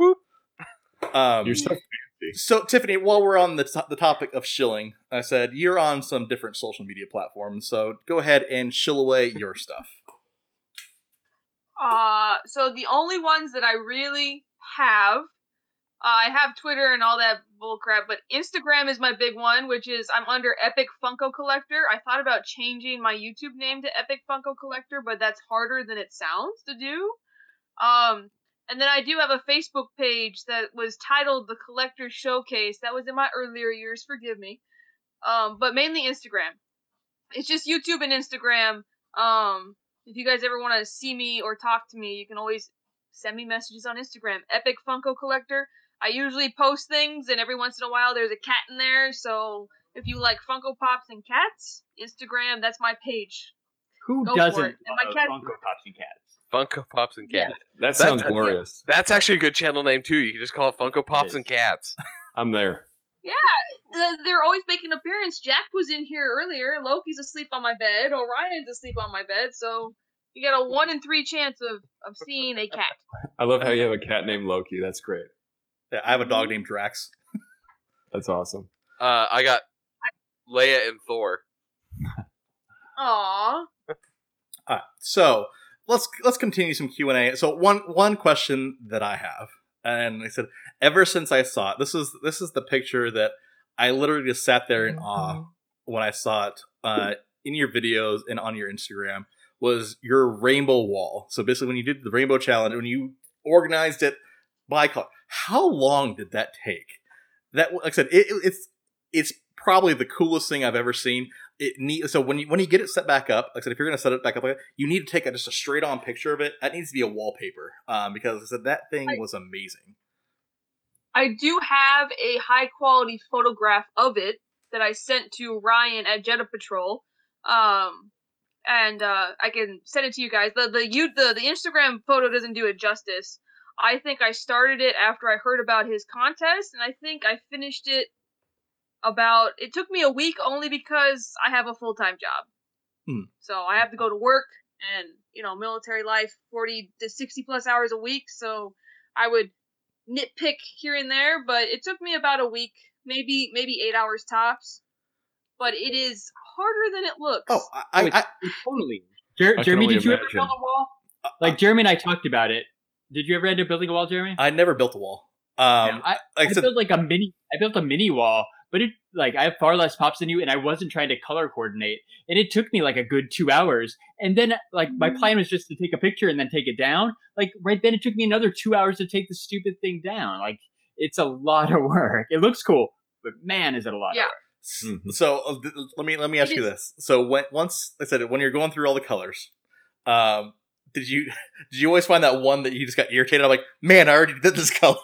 Boop. Um, You're so fancy. So, Tiffany, while we're on the, to- the topic of shilling, I said you're on some different social media platforms, so go ahead and shill away your stuff. Uh, so the only ones that I really have, uh, I have Twitter and all that bullcrap, but Instagram is my big one, which is I'm under Epic Funko Collector. I thought about changing my YouTube name to Epic Funko Collector, but that's harder than it sounds to do. Um, and then I do have a Facebook page that was titled The Collector Showcase. That was in my earlier years, forgive me. Um, but mainly Instagram. It's just YouTube and Instagram. Um, if you guys ever want to see me or talk to me, you can always send me messages on Instagram. Epic Funko Collector. I usually post things, and every once in a while there's a cat in there. So if you like Funko Pops and cats, Instagram, that's my page. Who Go doesn't. And my cat- Funko Pops and cats? Funko Pops and Yeah. Cats. That sounds That's- glorious. That's actually a good channel name too. You can just call it Funko Pops is. and Cats. I'm there. Yeah, They're always making an appearance. Jack was in here earlier. Loki's asleep on my bed. Orion's asleep on my bed. So you got a one in three chance of, of seeing a cat. I love how you have a cat named Loki. That's great. Yeah, I have a dog named Drax. That's awesome. Uh, I got Leia and Thor. Aww. All right, so let's let's continue some Q and A. So one one question that I have, and I said ever since I saw it, this is this is the picture that I literally just sat there in awe when I saw it uh, in your videos and on your Instagram was your rainbow wall. So basically, when you did the rainbow challenge, when you organized it by color, how long did that take? That like I said, it- it's it's probably the coolest thing I've ever seen. It need so when you when you get it set back up, like I said, if you're gonna set it back up, like that, you need to take a, just a straight on picture of it. That needs to be a wallpaper, um, because like I said that thing I- was amazing. I do have a high quality photograph of it that I sent to Ryan at Jetta Patrol. Um, and uh, I can send it to you guys. The the you the, the Instagram photo doesn't do it justice. I think I started it after I heard about his contest, and I think I finished it about. It took me a week only because I have a full time job, Hmm. so I have to go to work and you know military life, forty to sixty plus hours a week. So I would nitpick here and there, but it took me about a week, maybe maybe eight hours tops. But it is harder than it looks. Oh, I, I, I Totally. Jer- I Jeremy, only did you ever build a wall? Like Jeremy and I talked about it. Did you ever end up building a wall, Jeremy? I never built a wall. Um, Yeah, I, like I I said, built like a mini. I built a mini wall, but it like I have far less pops than you, and I wasn't trying to color coordinate, and it took me like a good two hours. And then like my plan was just to take a picture and then take it down. Like right then, it took me another two hours to take the stupid thing down. Like it's a lot of work. It looks cool, but man, is it a lot. Yeah. Of work. S- Mhm. So uh, th- let me let me ask It you is- this. So when once I said it, when you're going through all the colors, um, did you did you always find that one that you just got irritated? I'm like, man, I already did this color,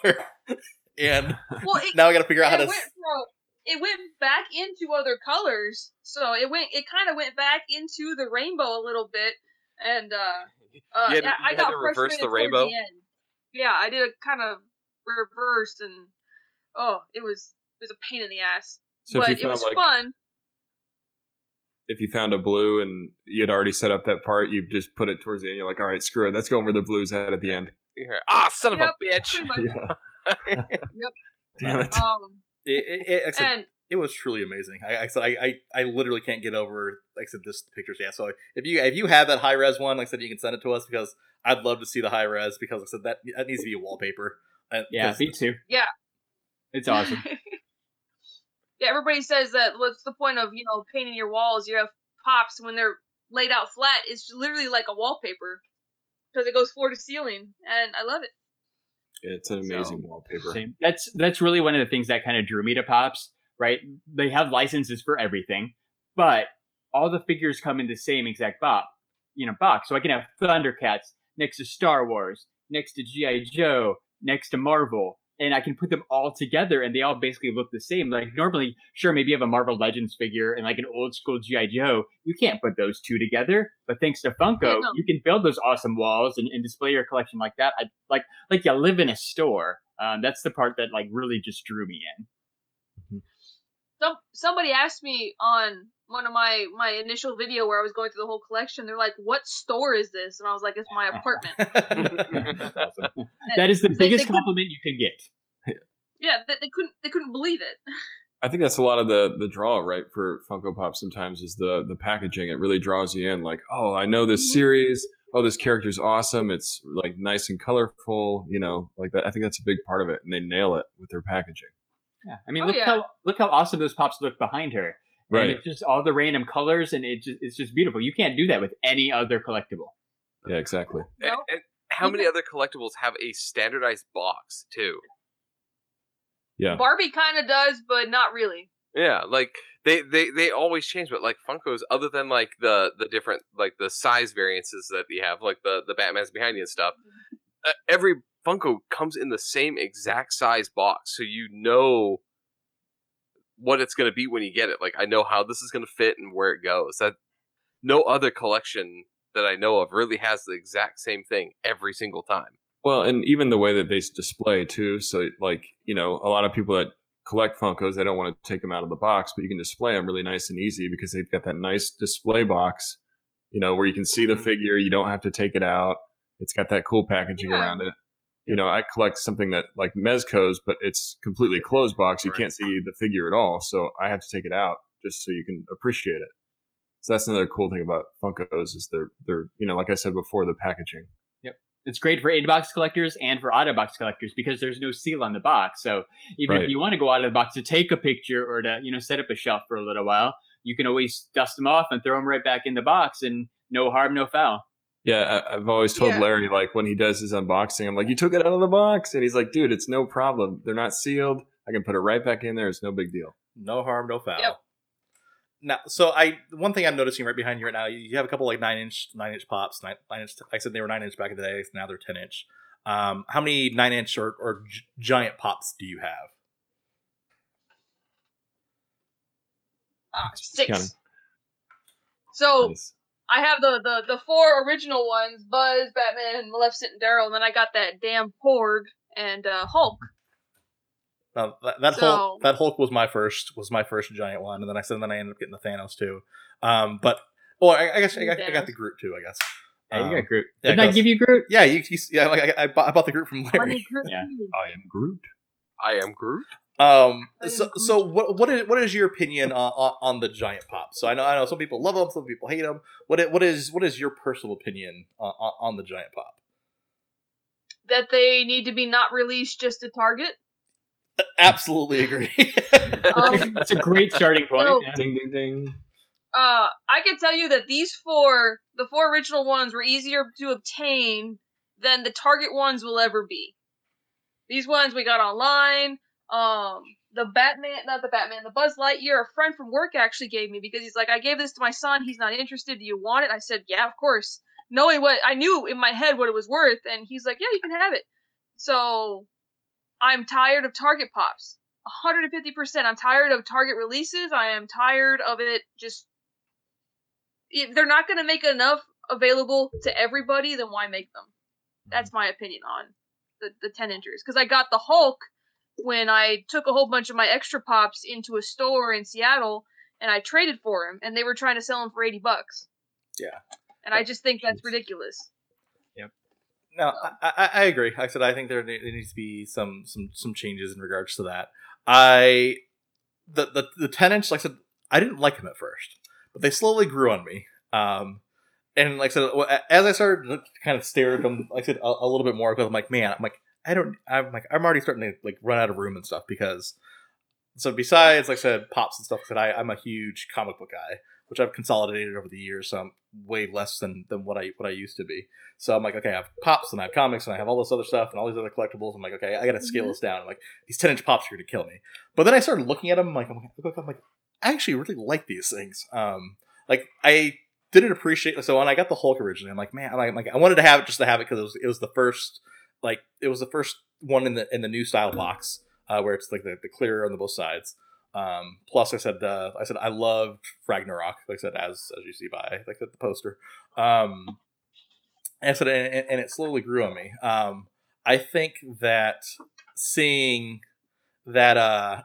and well, it, now I got to figure out how to. went from it went back into other colors, so it went it kind of went back into the rainbow a little bit, and uh, uh had yeah, I you got to reverse frustrated the towards rainbow? end. Yeah, I did a kind of reverse, and oh, it was it was a pain in the ass, So but it was like fun. if you found a blue and you had already set up that part, you just put it towards the end. You're like, all right, screw it. Let's go where the blue's at at the end. You're like, Ah, son of a bitch! Pretty much. Yeah. Damn it. Um, It, it, it, said, and it was truly amazing. I, I said I, I I literally can't get over like I said this pictures. Yeah, so if you if you have that high res one, like I said, you can send it to us because I'd love to see the high res because like I said that that needs to be a wallpaper. And, Yeah, 'cause- me too. Yeah. it's awesome. yeah, everybody says that. What's the point of you know painting your walls? You have pops when they're laid out flat. It's literally like a wallpaper because it goes floor to ceiling, and I love it. It's an amazing wallpaper. Same. That's that's really one of the things that kind of drew me to Pops. Right? They have licenses for everything, but all the figures come in the same exact box. You know, box. So I can have Thundercats next to Star Wars, next to GI Joe, next to Marvel, and I can put them all together, and they all basically look the same. Like normally, sure, maybe you have a Marvel Legends figure and like an old school GI Joe. You can't put those two together, but thanks to Funko, Yeah, no. you can build those awesome walls and, and display your collection like that. I, like like you live in a store. Um, that's the part that like really just drew me in. Some somebody asked me on one of my my initial video where I was going through the whole collection. They're like, "What store is this?" And I was like, "It's my apartment." That's awesome. That is the They- biggest they compliment you can get. yeah, they, they couldn't they couldn't believe it. I think that's a lot of the the draw, right, for Funko Pop. Sometimes is the the packaging. It really draws you in. Like, oh, I know this Mhm. series. Oh, this character's awesome. It's like nice and colorful. You know, like that. I think that's a big part of it, and they nail it with their packaging. Yeah, I mean, Oh, look yeah. how look how awesome those pops look behind her. Right, And Right. it's just all the random colors, and it just it's just beautiful. You can't do that with any other collectible. Yeah. Exactly. And, and how many other collectibles have a standardized box too? Yeah. Barbie kind of does, but not really. Yeah, like they, they they always change, but like Funkos, other than like the the different like the size variances that you have, like the the Batman's behind you and stuff, uh, every Funko comes in the same exact size box, so you know what it's going to be when you get it. Like I know how this is going to fit and where it goes. That no other collection that I know of really has the exact same thing every single time. Well, and even the way that they display too. So, like you know, a lot of people that collect Funkos, they don't want to take them out of the box, but you can display them really nice and easy because they've got that nice display box. You know, where you can see the mm-hmm. figure, you don't have to take it out. It's got that cool packaging Yeah. around it. You know, I collect something that like Mezco's, but it's completely closed box. You Right. can't see the figure at all, so I have to take it out just so you can appreciate it. So that's another cool thing about Funkos is they're they're you know like I said before the packaging. Yep. It's great for in box collectors and for out-of-box collectors because there's no seal on the box. So even Right. if you want to go out of the box to take a picture or to you know set up a shelf for a little while, you can always dust them off and throw them right back in the box, and no harm, no foul. Yeah, I, I've always told Yeah. Larry like when he does his unboxing, I'm like, "You took it out of the box," and he's like, "Dude, it's no problem. They're not sealed. I can put it right back in there. It's no big deal." No harm, no foul. Yep. Now, so I one thing I'm noticing right behind you right now, you you have a couple like nine inch nine inch pops. Nine, nine inch. I said they were nine inch back in the day. Now they're ten inch. Um, how many nine inch or, or gi- giant pops do you have? Ah, six. Counting. So Nice. I have the, the the four original ones: Buzz, Batman, Maleficent, and Daryl. And then I got that damn Porg and uh, Hulk. Uh, that that So- Hulk that Hulk was my first was my first giant one, and then I said then I ended up getting the Thanos too. Um, but oh, I, I guess I, got- I got the Groot too. I guess. Yeah, Um, you got Groot. yeah, Didn't I give you Groot? Yeah, you, you yeah like I, I, bought, I bought the Groot from Larry. Yeah. I am Groot. I am Groot. Um. So, so what what is what is your opinion on, on, on the giant pops? So I know I know some people love them, some people hate them. What what is what is your personal opinion on, on, on the giant pop? That they need to be not released just to Target. Absolutely agree. Um, That's a great starting point. So- yeah. Ding ding ding. uh, I can tell you that these four, the four original ones, were easier to obtain than the Target ones will ever be. These ones we got online. Um, the Batman, not the Batman, the Buzz Lightyear, a friend from work actually gave me because he's like, I gave this to my son. He's not interested. Do you want it? I said, Yeah, of course. Knowing what I knew in my head what it was worth, and he's like, Yeah, you can have it. So I'm tired of Target pops. 150%. I'm tired of Target releases. I am tired of it just they're not going to make enough available to everybody, then why make them? That's my opinion on the, the 10 inchers. Because I got the Hulk when I took a whole bunch of my extra pops into a store in Seattle and I traded for him, and they were trying to sell him for 80 bucks. Yeah. And I just think that's ridiculous. Yeah. No, I, I, I agree. I said I think there, there needs to be some some some changes in regards to that. I the the the ten inch, like I said, I didn't like them at first, but they slowly grew on me. Um, and like I said, as I started to kind of stare at them, like I said, a, a little bit more because I'm like, man, I'm like, I don't, I'm like, I'm already starting to like run out of room and stuff because. So besides, like I said, pops and stuff, that I I'm a huge comic book guy, which I've consolidated over the years. So I'm way less than than what I what I used to be. So I'm like, okay, I have pops and I have comics and I have all this other stuff and all these other collectibles. I'm like, okay, I gotta scale Mhm. this down. I'm like, these 10 inch pops are gonna kill me. But then I started looking at them, like, I'm like, I'm like, I actually really like these things. Um, like I didn't appreciate. So when I got the Hulk originally, I'm like, man, I'm like, I'm like, I wanted to have it just to have it because it was it was the first, like, it was the first one in the in the new style box uh, where it's like the, the clear on the both sides. Um, plus, I said, uh, I said I loved Ragnarok. Like I said, as as you see by like the, the poster. Um, and I said, and, and it slowly grew on me. Um, I think that seeing that, uh,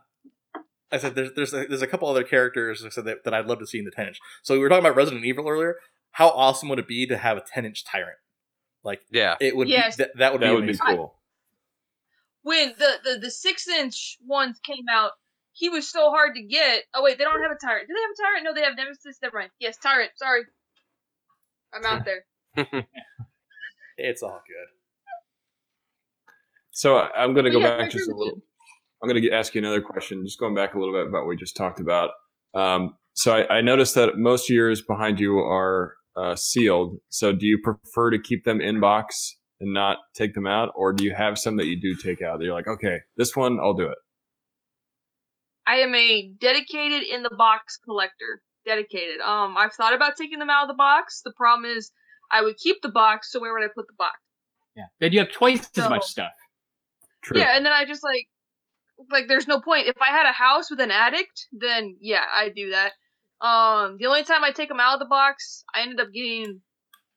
I said, there's there's a, there's a couple other characters I said that, that I'd love to see in the 10 inch. So we were talking about Resident Evil earlier. How awesome would it be to have a 10 inch tyrant? Like Yeah. it would. Yes. Be, that, that would That be would be amazing. cool. When the, the, the six inch ones came out, he was so hard to get. Oh, wait, they don't have a tyrant. Do they have a tyrant? No, they have Nemesis. Never mind. Yes, tyrant. Sorry. I'm out there. It's all good. So I- I'm going to go yeah, back just a little. I'm going to ask you another question, just going back a little bit about what we just talked about. Um, so I, I noticed that most years behind you are uh, sealed. So do you prefer to keep them in box and not take them out, or do you have some that you do take out? That you're like, okay, this one I'll do it. I am a dedicated in the box collector. Dedicated. Um, I've thought about taking them out of the box. The problem is, I would keep the box. So where would I put the box? Yeah. Then you have twice as much stuff. True. Yeah, and then I just like like there's no point. If I had a house with an addict, then yeah, I'd do that. Um the only time I take them out of the box, I ended up getting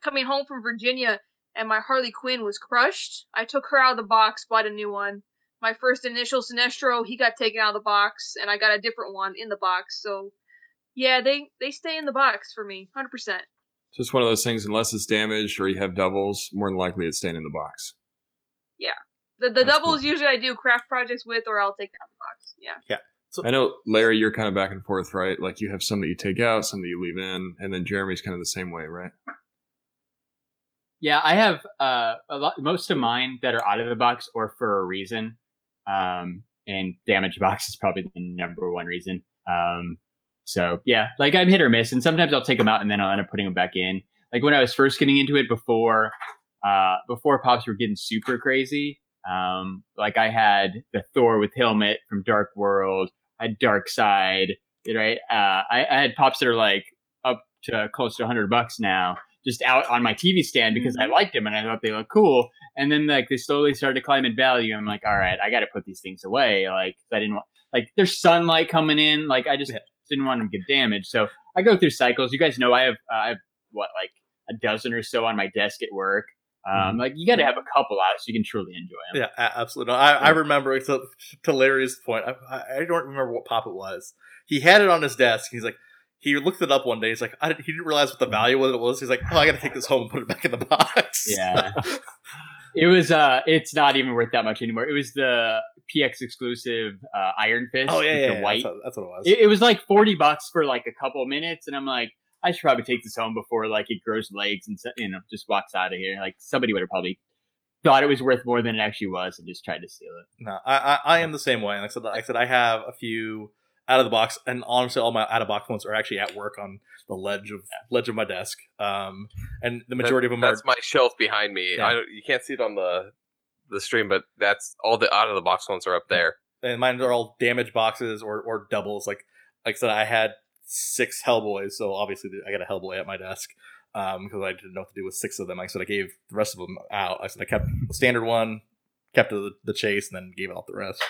coming home from Virginia and my Harley Quinn was crushed. I took her out of the box, bought a new one. My first initial Sinestro, he got taken out of the box and I got a different one in the box. So yeah, they they stay in the box for me, 100%. Just one of those things. Unless it's damaged or you have doubles, more than likely it's staying in the box. Yeah, the the That's doubles cool. usually I do craft projects with or I'll take out the box. Yeah. Yeah. I know, Larry, you're kind of back and forth, right? Like you have some that you take out, some that you leave in, and then Jeremy's kind of the same way, right? Yeah, I have uh, a lot. Most of mine that are out of the box or for a reason, um, and damage box is probably the number one reason. Um, so yeah, like I'm hit or miss, and sometimes I'll take them out and then I'll end up putting them back in. Like when I was first getting into it before, uh, before pops were getting super crazy. Um, like I had the Thor with helmet from Dark World, I had Darkseid, right? Uh, I, I had pops that are like up to close to 100 bucks now just out on my TV stand because I liked them and I thought they looked cool. And then like they slowly started to climb in value. I'm like, all right, I got to put these things away. Like I didn't want like there's sunlight coming in. Like I just didn't want them to get damaged. So I go through cycles. You guys know I have uh, I have what like a dozen or so on my desk at work. Um, like you got to have a couple out so you can truly enjoy them. Yeah, absolutely. No, I, I remember to, to Larry's point. I, I don't remember what pop it was. He had it on his desk. He's like, he looked it up one day. He's like, I, didn't- he didn't realize what the value of it was. He's like, oh, I got to take this home and put it back in the box. Yeah. It was uh it's not even worth that much anymore. It was the PX exclusive uh Iron Fist. oh yeah, yeah, the yeah. white That's, what, that's what it was. it, it was like 40 bucks for like a couple minutes and i'm like i should probably take this home before like it grows legs and you know just walks out of here like somebody would have probably thought it was worth more than it actually was and just tried to steal it No, I, I I am the same way. Like I said, like I said, I have a few out of the box, and honestly, all my out of box ones are actually at work on the ledge of ledge of my desk. Um, and the majority of them are That's my shelf behind me. Yeah. I don't, you can't see it on the the stream, but that's all the out of the box ones are up there. and mine are all damaged boxes or, or doubles. Like like I said, I had six Hellboys, so obviously I got a Hellboy at my desk because I didn't know what to do with six of them. I said, I gave the rest of them out. I said I kept the standard one, kept the, the chase, and then gave out the rest.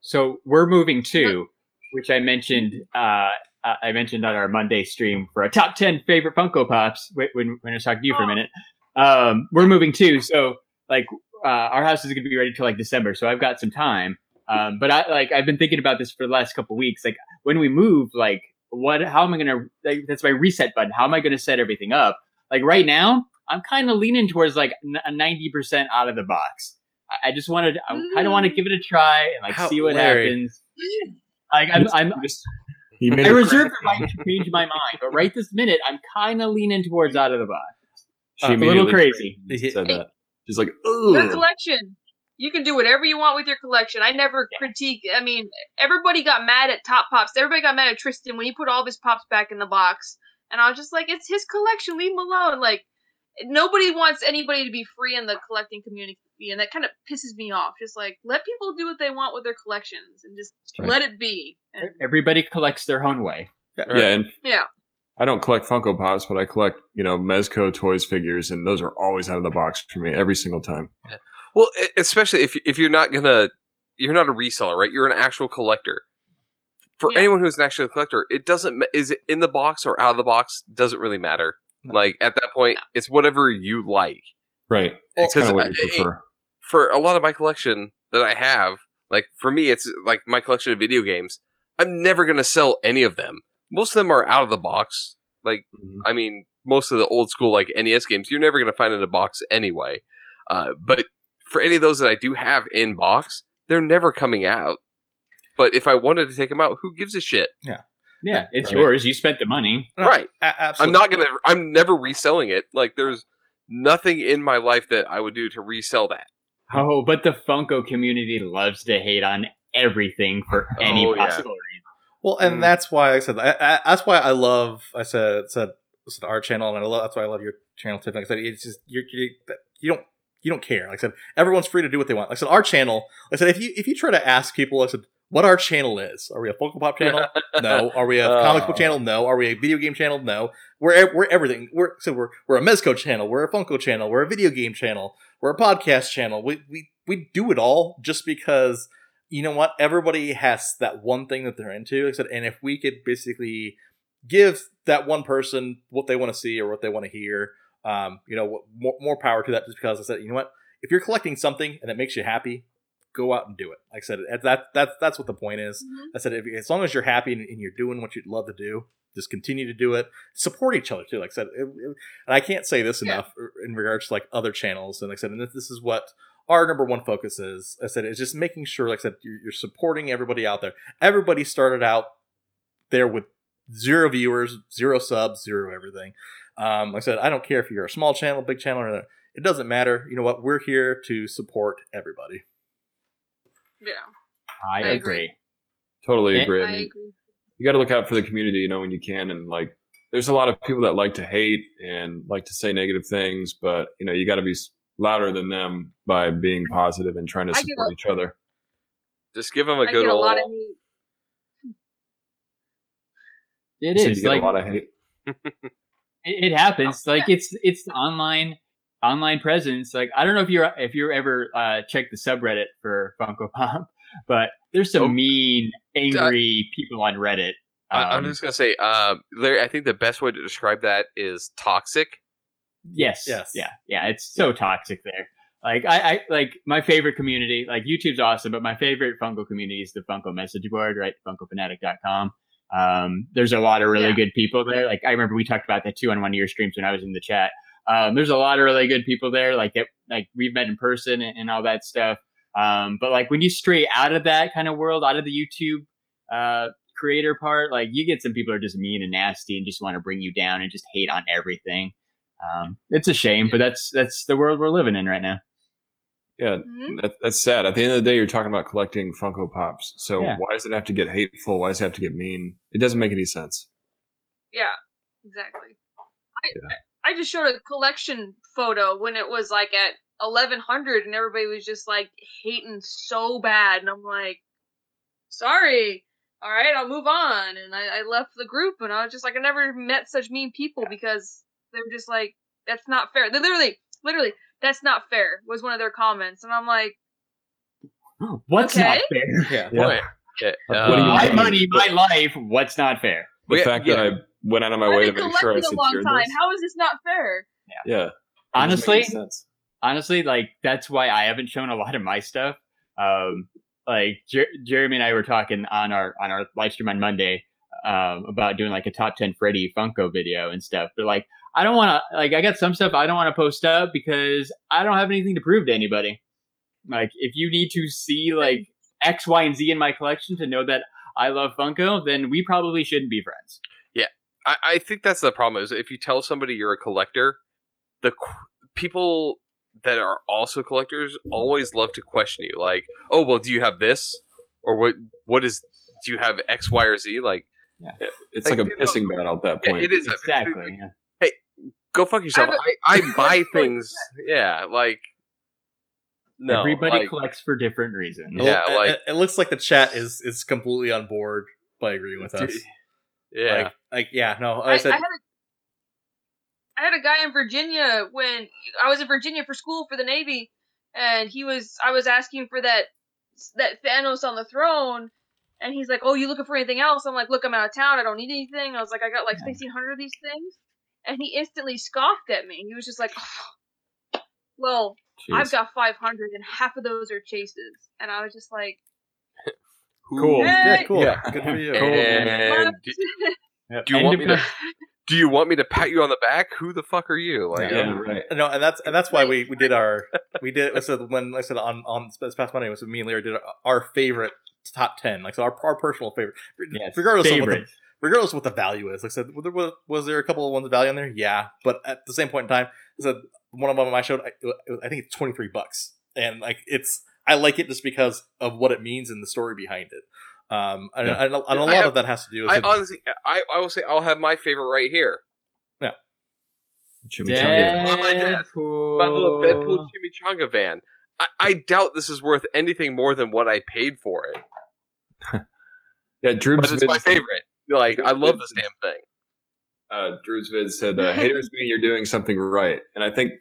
so we're moving to which i mentioned uh I mentioned on our Monday stream for a top 10 favorite Funko Pops when, when I was talking to you for a Oh. minute. Um, we're moving too. So, like, uh, our house is going to be ready till like December. So, I've got some time. Um, but I like, I've been thinking about this for the last couple weeks. Like, when we move, like, what, how am I going to, like, that's my reset button. How am I going to set everything up? Like, right now, I'm kind of leaning towards like n- a 90% out of the box. I, I just wanted, I kind of want to give it a try and like How- see what Larry. happens. Like, I'm, I'm, He made I a- reserve the right to change my mind, but right this minute, I'm kind of leaning towards out of the box. she a little immediately crazy. Said that. She's like, Your ugh. collection. You can do whatever you want with your collection. I never critique. I mean, everybody got mad at Top Pops. Everybody got mad at Tristan when he put all of his pops back in the box. And I was just like, it's his collection. Leave him alone. Like, nobody wants anybody to be free in the collecting community. And that kind of pisses me off. Just like, let people do what they want with their collections and just Right. let it be. And, Everybody collects their own way. Yeah, and yeah. I don't collect Funko Pops, but I collect, you know, Mezco toys figures, and those are always out of the box for me every single time. Well, especially if if you're not gonna, you're not a reseller, right? You're an actual collector. For Yeah. anyone who's an actual collector, it doesn't ma- is it in the box or out of the box doesn't really matter. No. Like at that point, it's whatever you like. Right. Well, It's kind of what you it- prefer. For a lot of my collection that I have, like for me, it's like my collection of video games. I'm never gonna sell any of them. Most of them are out of the box. Like Mhm. I mean, most of the old school like NES games, you're never going to find in a box anyway. Uh, but for any of those that I do have in box, they're never coming out. But if I wanted to take them out, who gives a shit? Yeah, Yeah, it's Right. yours. You spent the money. No, Right. I'm not gonna. I'm never reselling it. Like there's nothing in my life that I would do to resell that. Oh, but the Funko community loves to hate on everything for any Oh, yeah. possible reason. Well, and Mm. that's why I said I, I, that's why I love I said said, said our channel, and I love that's why I love your channel too. Like I said, it's just you're, you you don't you don't care. Like I said, everyone's free to do what they want. Like I said, our channel. Like I said, if you if you try to ask people, like I said, what our channel is. Are we a Funko Pop channel? No. Are we a uh. comic book Oh. channel? No. Are we a video game channel? No. We're we're everything. We're so we're we're a Mezco channel. We're a Funko channel. We're a video game channel. We're a podcast channel. We we we do it all just because you know what? Everybody has that one thing that they're into. Like I said, and if we could basically give that one person what they want to see or what they want to hear, um, you know, more, more power to that. Just because I said, you know what? If you're collecting something and it makes you happy, go out and do it. Like I said, that that that's that's what the point is. Mhm. I said, if, as long as you're happy and, and you're doing what you'd love to do, just continue to do it. Support each other too. Like I said, it, it- and I can't say this Yeah. enough in regards to like other channels. And like I said, and this, this is what our number one focus is. I said, it's just making sure, like I said, you're, you're supporting everybody out there. Everybody started out there with zero viewers, zero subs, zero everything. Um, like I said, I don't care if you're a small channel, big channel, or it doesn't matter. You know what? We're here to support everybody. Yeah, I, I agree. agree. Totally Yeah. agree. I I mean, agree. you got to look out for the community, you know, when you can. And like, there's a lot of people that like to hate and like to say negative things, but you know, you got to be louder than them by being positive and trying to support a- each other. Just give them a I good get a old. lot of hate. It You said is you get like a lot of hate. it, it happens. Like it's it's the online online presence. Like I don't know if you're if you're ever uh checked the subreddit for Funko Pop, but there's some Oh. mean, angry people on Reddit. I, I'm Um, just gonna say, um, Larry. I think the best way to describe that is toxic. Yes. Yes. Yeah. Yeah. It's so toxic there. Like I, I like my favorite community. Like YouTube's awesome, but my favorite Funko community is the Funko message board, right? FunkoFanatic.com. Um, there's a lot of really Yeah. good people there. Like I remember we talked about that too on one of your streams when I was in the chat. Um, there's a lot of really good people there, like that, like we've met in person and, and all that stuff. Um, but like when you stray out of that kind of world, out of the YouTube uh, creator part, like you get some people who are just mean and nasty and just want to bring you down and just hate on everything. Um, it's a shame, but that's that's the world we're living in right now. Yeah, Mhm. that, that's sad. At the end of the day, you're talking about collecting Funko Pops. So Yeah. why does it have to get hateful? Why does it have to get mean? It doesn't make any sense. Yeah, exactly. I Yeah. I just showed a collection photo when it was like at eleven hundred, and everybody was just like hating so bad, and I'm like, sorry. All right, I'll move on, and I, I left the group, and I was just like, I never met such mean people because they were just like, that's not fair. They literally, literally, that's not fair was one of their comments, and I'm like, What's not fair? Yeah. Yeah. Boy, yeah, What uh, My mean? money, my life. What's not fair? The Yeah, fact yeah. that I went out of my I've way to make sure I collecting a long secured time. this. How is this not fair? Yeah. It Honestly, honestly, like that's why I haven't shown a lot of my stuff. Um, like Jer- Jeremy and I were talking on our on our live stream on Monday um, about doing like a top ten Freddy Funko video and stuff. But like, I don't want to like I got some stuff I don't want to post up because I don't have anything to prove to anybody. Like, if you need to see like X, Y, and Z in my collection to know that I love Funko, then we probably shouldn't be friends. I, I think that's the problem. Is if you tell somebody you're a collector, the qu- people that are also collectors always love to question you. Like, oh well, do you have this, or what? What is? Do you have X, Y, or Z? Like, It's like, Like, a pissing match at that yeah, point. it is Exactly. yeah. Go fuck yourself. I have I, a- I buy things. Yeah, like no. Everybody like, collects for different reasons. Yeah, it- like- it, it looks like the chat is is completely on board by agreeing with us. yeah. Like, like yeah, no, I, I said I had a I had a guy in Virginia when I was in Virginia for school for the Navy, and he was I was asking for that that Thanos on the throne, and he's like, "Oh, you looking for anything else?" I'm like, "Look, I'm out of town. I don't need anything." I was like, "I got like Yeah. 1,600 of these things," and he instantly scoffed at me. He was just like, oh, "Well, I've got 500, and half of those are chases," and I was just like, Cool. yeah, cool, Yeah. good for you. And do, do you want me to? Do you want me to pat you on the back? Who the fuck are you? Like, yeah, um, right. No, and that's and that's why we, we did our we did I said when I said on on this past Monday was me and Larry did our, our favorite top ten like so our, our personal favorite Yes, regardless of what the, favorite. Regardless of what the value is like I said was there, was, was there a couple of ones of value on there yeah but at the same point in time I said one of them I showed I, I think it's twenty three bucks and like it's I like it just because of what it means and the story behind it um and, Yeah. and, a- and a I lot have- of that has to do with I honestly, I, I will say, I'll have my favorite right here. Yeah. Chimichanga. On my desk. My little Deadpool chimichanga van. I, I doubt this is worth anything more than what I paid for it. Yeah, Drew's but it's my favorite. Like I love this damn thing. uh, Drew's vid said, uh, "Haters mean you're doing something right," and I think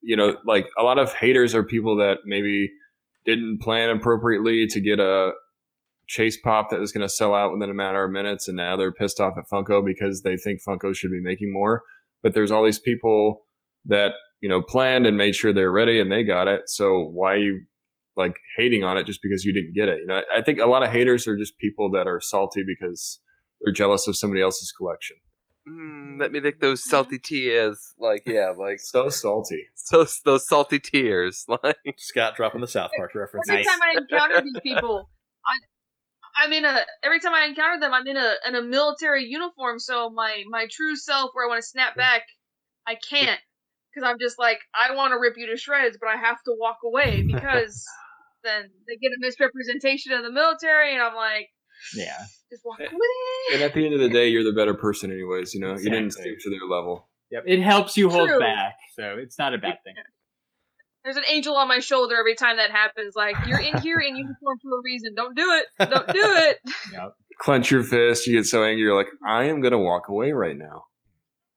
you know, like a lot of haters are people that maybe didn't plan appropriately to get a chase pop that was going to sell out within a matter of minutes, and now they're pissed off at Funko because they think Funko should be making more. But there's all these people that you know planned and made sure they're ready and they got it. So why are you like hating on it just because you didn't get it? You know, I think a lot of haters are just people that are salty because they're jealous of somebody else's collection. Mm, let me lick those salty tears. Like yeah, like So salty. so those salty tears. Like Scott dropping the South Park reference. Every Nice. time I encounter these people, I, I'm in a. Every time I encounter them, I'm in a in a military uniform. So my my true self, where I want to snap back, I can't because I'm just like I want to rip you to shreds, but I have to walk away because then they get a misrepresentation of the military, and I'm like, Yeah. just walk Eh, away. And at the end of the day, you're the better person, anyways. You know, you didn't Exactly. stoop to their level. Yep. It helps you hold True. back, so it's not a bad thing. There's an angel on my shoulder every time that happens. Like you're in here in uniform for a reason. Don't do it. Don't do it. Yep. Clench your fist. You get so angry. You're like, I am gonna walk away right now.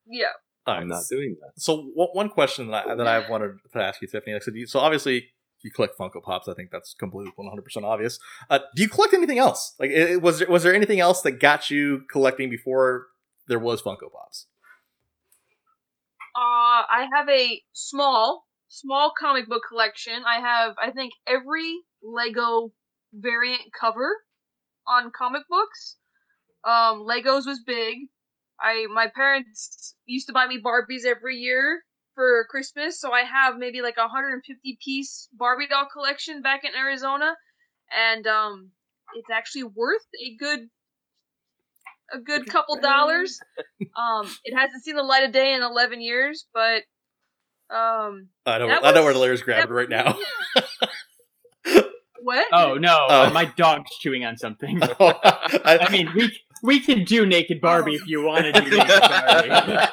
Yeah. I'm not doing that. So one one question that I, that I wanted to ask you, Tiffany. Like I said, you- so obviously you collect Funko Pops. I think that's completely 100 percent obvious. Uh, do you collect anything else? Like, it- was there was there anything else that got you collecting before there was Funko Pops? Uh, I have a small, small comic book collection. I have, I think, every Lego variant cover on comic books. Um, Legos was big. I my parents used to buy me Barbies every year for Christmas, so I have maybe like a 150 piece Barbie doll collection back in Arizona, and um, it's actually worth a good a good couple dollars. Um, it hasn't seen the light of day in 11 years, but um, I know That I don't know was- where Larry's grabbing that right now. what? Oh no, Oh. uh, my dog's chewing on something. I, I mean, we we can do naked Barbie if you want to do naked Barbie.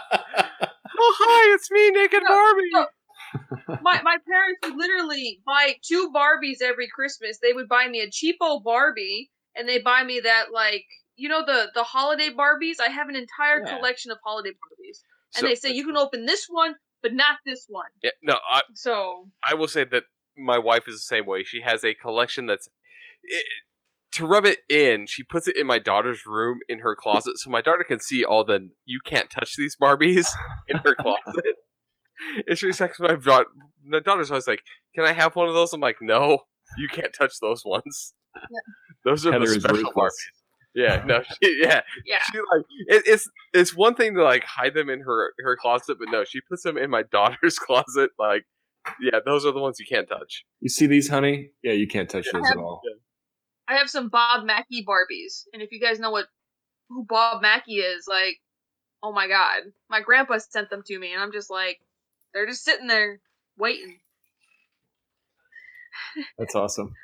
Oh hi, it's me, Naked No, Barbie. no. my my parents would literally buy two Barbies every Christmas. They would buy me a cheapo Barbie, and they buy me that like you know the the holiday Barbies. I have an entire Yeah. collection of holiday Barbies, and So- they say you can open this one, but not this one. yeah, no, I, So I will say that my wife is the same way. She has a collection that's it, to rub it in. She puts it in my daughter's room in her closet, so my daughter can see all the "you can't touch these Barbies" in her closet. and she's like, my, da- my daughter's always like, "Can I have one of those?" I'm like, "No, you can't touch those ones. Those are Heather the special ruthless. Barbies." Yeah, no, she, yeah, yeah, she like it, it's it's one thing to like hide them in her her closet, but no, she puts them in my daughter's closet. Like, yeah, those are the ones you can't touch. You see these, honey? Yeah, you can't touch those I at have- all. I have some Bob Mackie Barbies, and if you guys know what who Bob Mackie is, like, oh my god, my grandpa sent them to me, and I'm just like, they're just sitting there waiting. That's awesome.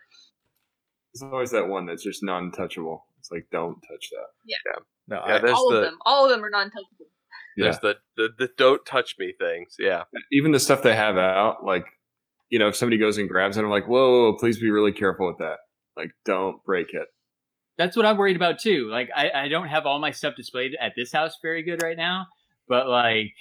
There's always that one that's just non-touchable. It's like, don't touch that. Yeah. no, Yeah, I, there's all the of them, all of them are non-touchable. there's the, the the don't touch me things. Yeah, Even the stuff they have out, like, you know, if somebody goes and grabs it, I'm like, whoa, whoa, whoa, please be really careful with that. Like, don't break it. That's what I'm worried about too. Like, I, I don't have all my stuff displayed at this house very good right now, but like,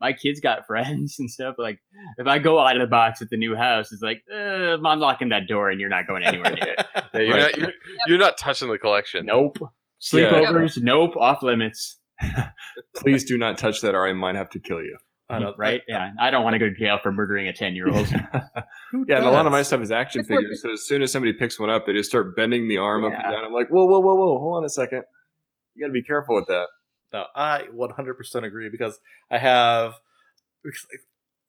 my kids got friends and stuff. Like, if I go out of the box at the new house, it's like, uh, I'm unlocking that door and you're not going anywhere near it. You're, Right. not, you're, you're not touching the collection. Nope. Sleepovers, nope. Off limits. Please do not touch that, or I might have to kill you. I know, right? Yeah. I don't want to go to jail for murdering a 10 year old. Who Yeah, and a lot of my stuff is action figures. So as soon as somebody picks one up, they just start bending the arm up and down. I'm like, whoa, whoa, whoa, whoa, hold on a second. You got to be careful with that. No, I 100% agree because I have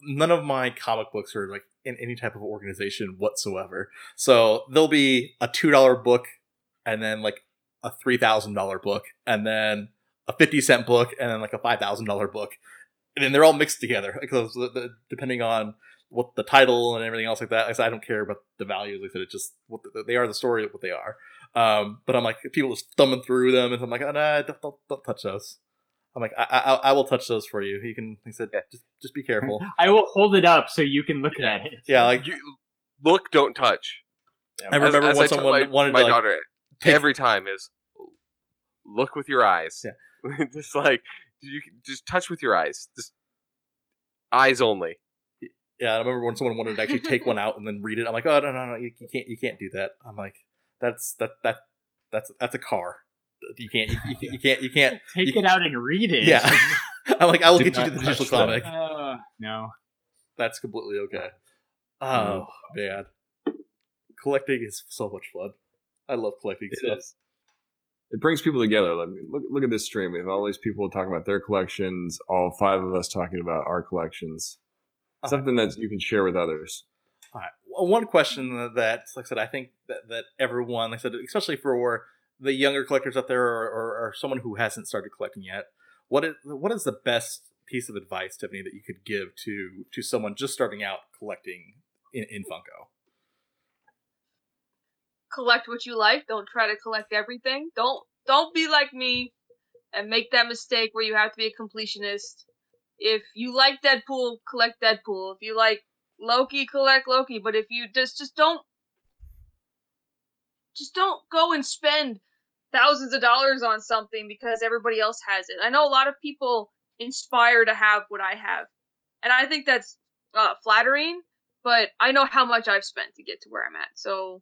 none of my comic books are like in any type of organization whatsoever. So there'll be a two dollar book, and then like a three thousand dollar book, and then a fifty cent book, and then like a five thousand dollar book, and then they're all mixed together because the, the, depending on what the title and everything else like that. Like I said, I don't care about the values. Like I said, it's just what the, they are. The story of what they are. Um, but I'm like people just thumbing through them, and I'm like, oh, nah, don't, don't, don't touch those. I'm like, I, I, I will touch those for you. He can. He said, just, just be careful. I will hold it up so you can look at it. Yeah, like You, look, don't touch. I remember As- as when I told someone my, wanted my to like, daughter. Take- every time is look with your eyes. Yeah. just like you just touch with your eyes. Just eyes only. Yeah, I remember when someone wanted to actually take one out and then read it. I'm like, oh no, no, no, you, you can't, you can't do that. I'm like, that's that that that's that's a car. You can't, you, you, you can't, you can't. Take You- it out and read it. Yeah, I'm like, I will Do get you to the digital them. comic. Uh, no. That's completely okay. Oh man, collecting is so much fun. I love collecting It stuff. is. It brings people together. Like, look, look at this stream. We have all these people talking about their collections. All five of us talking about our collections. Uh-huh. Something that you can share with others. All right. Well, one question that, like I said, I think that, that everyone, like I said, especially for the younger collectors out there or, or, or someone who hasn't started collecting yet, what is what is the best piece of advice, Tiffany, that you could give to to someone just starting out collecting in, in Funko? Collect what you like. Don't try to collect everything. Don't don't be like me and make that mistake where you have to be a completionist. If you like Deadpool, collect Deadpool. If you like Loki, collect Loki. But if you just just don't just don't go and spend thousands of dollars on something because everybody else has it. I know a lot of people inspire to have what I have. And I think that's uh, flattering, but I know how much I've spent to get to where I'm at. So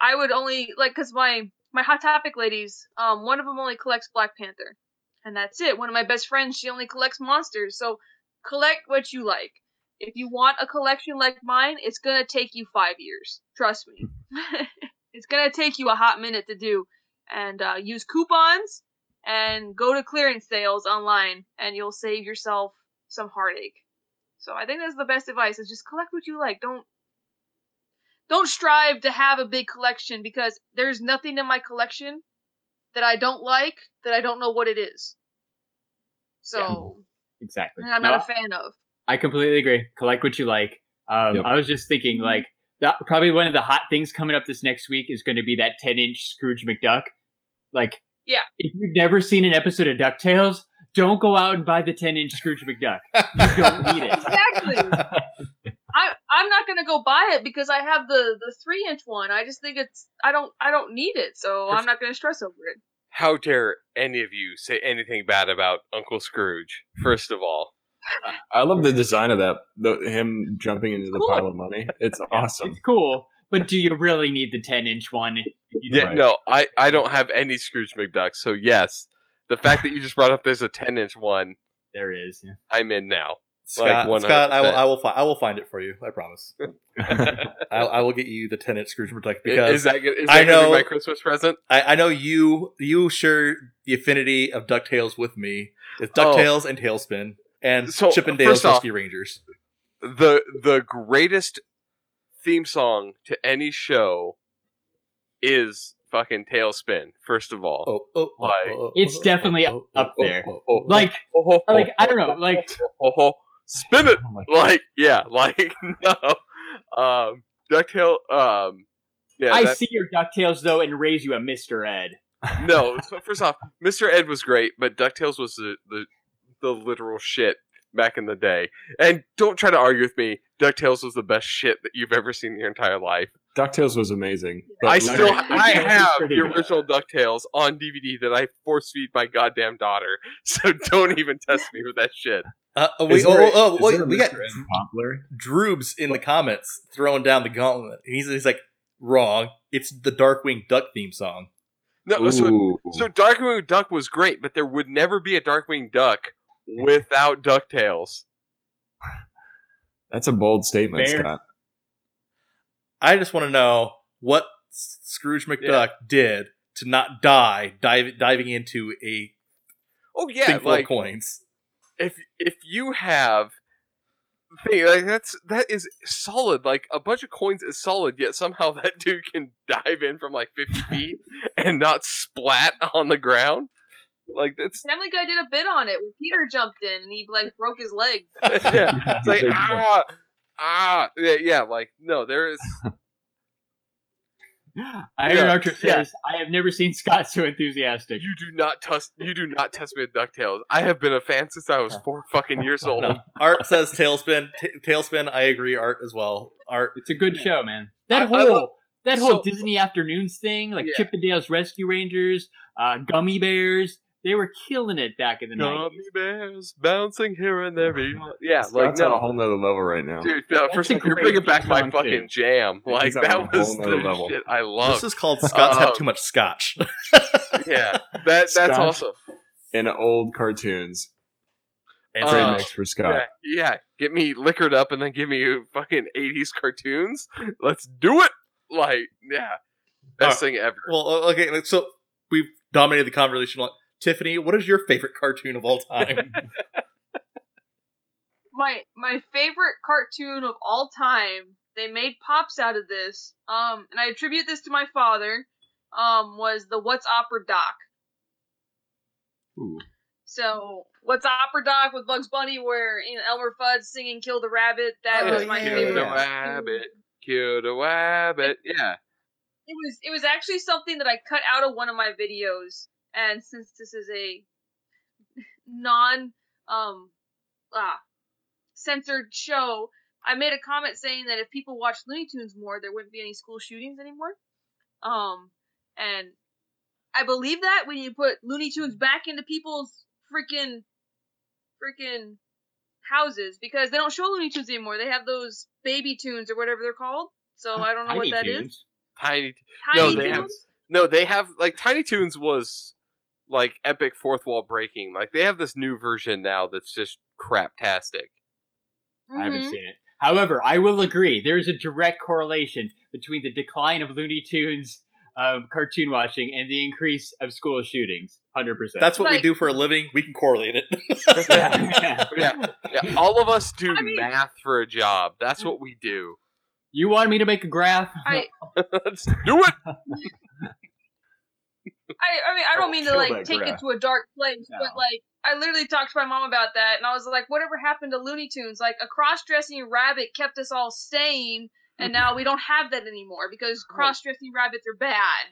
I would only like because my my hot topic ladies, um, one of them only collects Black Panther, and that's it. One of my best friends, she only collects monsters. So collect what you like. If you want a collection like mine, it's gonna take you five years. Trust me, it's gonna take you a hot minute to do. And uh, use coupons and go to clearance sales online, and you'll save yourself some heartache. So I think that's the best advice: is just collect what you like. Don't don't strive to have a big collection because there's nothing in my collection that I don't like that I don't know what it is. So Exactly. and I'm No, not a fan of. I completely agree. Collect what you like. Um, Yep. I was just thinking, like, that, probably one of the hot things coming up this next week is going to be that 10 inch Scrooge McDuck. Like, Yeah. if you've never seen an episode of DuckTales, don't go out and buy the 10 inch Scrooge McDuck. You don't need it. Exactly. I I'm not gonna go buy it because I have the the three inch one. I just think it's I don't I don't need it, so I'm not gonna stress over it. How dare any of you say anything bad about Uncle Scrooge? First of all, I love the design of that. The, him jumping into the Cool. pile of money. It's awesome. It's cool, but do you really need the 10 inch one? Yeah, Right. no, I I don't have any Scrooge McDuck. so yes, the fact that you just brought up there's a 10 inch one, There is. yeah. I'm in now. Scott, Like Scott, I will, I will, fi- I will find it for you. I promise. I, I will get you the ten inch Scrooge McDuck because is that I that gonna know- be my Christmas present? I, I know you you share the affinity of Ducktales with me. It's Ducktales and TaleSpin and So, Chip and Dale's first Rescue Rangers. the the greatest theme song to any show is fucking TaleSpin. First of all, Oh, oh, oh, Like, oh, oh, It's oh, definitely oh, up oh, there. oh, oh, oh. Like, Oh, oh, oh, like I don't know, like oh, oh, spin it, Oh like yeah, like no, um, Ducktail, um, yeah, I that- see your Ducktales though, and raise you a Mister Ed. no. So first off, Mr. Ed was great, but Ducktales was the, the the literal shit back in the day. And don't try to argue with me. Ducktales was the best shit that you've ever seen in your entire life. Ducktales was amazing. I still I have the original Ducktales on DVD that I force feed my goddamn daughter. So don't even test me with that shit. Uh, oh, Is wait, there oh, a- oh, wait, we got Poplar? Droobs in the comments throwing down the gauntlet. He's, he's like, wrong. It's the Darkwing Duck theme song. No, so, Ooh. so Darkwing Duck was great, but there would never be a Darkwing Duck without Ducktales. That's a bold statement, Fair. Scott. I just want to know what Scrooge McDuck did to not die dive, diving into a Oh yeah, thing full like of coins. If if you have thing like that's that is solid. Like a bunch of coins is solid, yet somehow that dude can dive in from like fifty feet and not splat on the ground. Like that's Family Guy did a bit on it when Peter jumped in and he like broke his leg. yeah. It's like ah ah yeah, yeah. Like no, there is Iron Yeah, Archer yeah. says, "I have never seen Scott so enthusiastic." you do not test you do not test me with Ducktales. I have been a fan since I was four fucking years old. No. Art says TaleSpin. T- TaleSpin, I agree. Art as well. Art. It's a good show, man. That I- I whole love- that whole So- Disney Afternoons thing, like Yeah. Chippendales Rescue Rangers, uh, Gummy Bears, they were killing it back in the night. Gummy bears bouncing here and there. Yeah, Scott's like on a whole nother level right now. dude. No, first a of all, you're bringing back my song, fucking jam. Like he's on a that whole was nother the level. shit I love. This is called Scott's have Oh. too much scotch. yeah, that that's Scotch. awesome. And old cartoons. And Uh, Great mix for Scott. Yeah, yeah, get me liquored up and then give me fucking 80s cartoons. Let's do it. Like, yeah, best thing ever. well, uh, okay, like, so we've dominated the conversation. Tiffany, what is your favorite cartoon of all time? my my favorite cartoon of all time. They made pops out of this. Um, and I attribute this to my father. Um, was the What's Opera Doc. Ooh. So What's Opera Doc with Bugs Bunny, where you know Elmer Fudd singing "Kill the Rabbit." That Oh, was my yeah. favorite. Kill the rabbit, kill the rabbit. Yeah, It was it was actually something that I cut out of one of my videos, and since this is a non um ah censored show, I made a comment saying that if people watched Looney Tunes more, there wouldn't be any school shootings anymore. Um, and I believe that when you put Looney Tunes back into people's freaking freaking houses because they don't show Looney Tunes anymore. They have those baby tunes or whatever they're called. So I don't know Tiny what that is. Toons. Tiny. Tiny no, they have no. They have like Tiny Toons was like epic fourth wall breaking. Like they have this new version now that's just craptastic. I haven't Mhm. seen it. However, I will agree there is a direct correlation between the decline of Looney Tunes um, cartoon watching and the increase of school shootings. Hundred percent. That's what we do for a living. We can correlate it. yeah. Yeah, yeah. All of us do I mean- math for a job. That's what we do. You want me to make a graph? I, Let's do it. I, I mean, I don't Oh, mean to like take graph. it to a dark place, No. but like, I literally talked to my mom about that, and I was like, whatever happened to Looney Tunes? Like, a cross-dressing rabbit kept us all sane, and now we don't have that anymore because oh. cross-dressing rabbits are bad.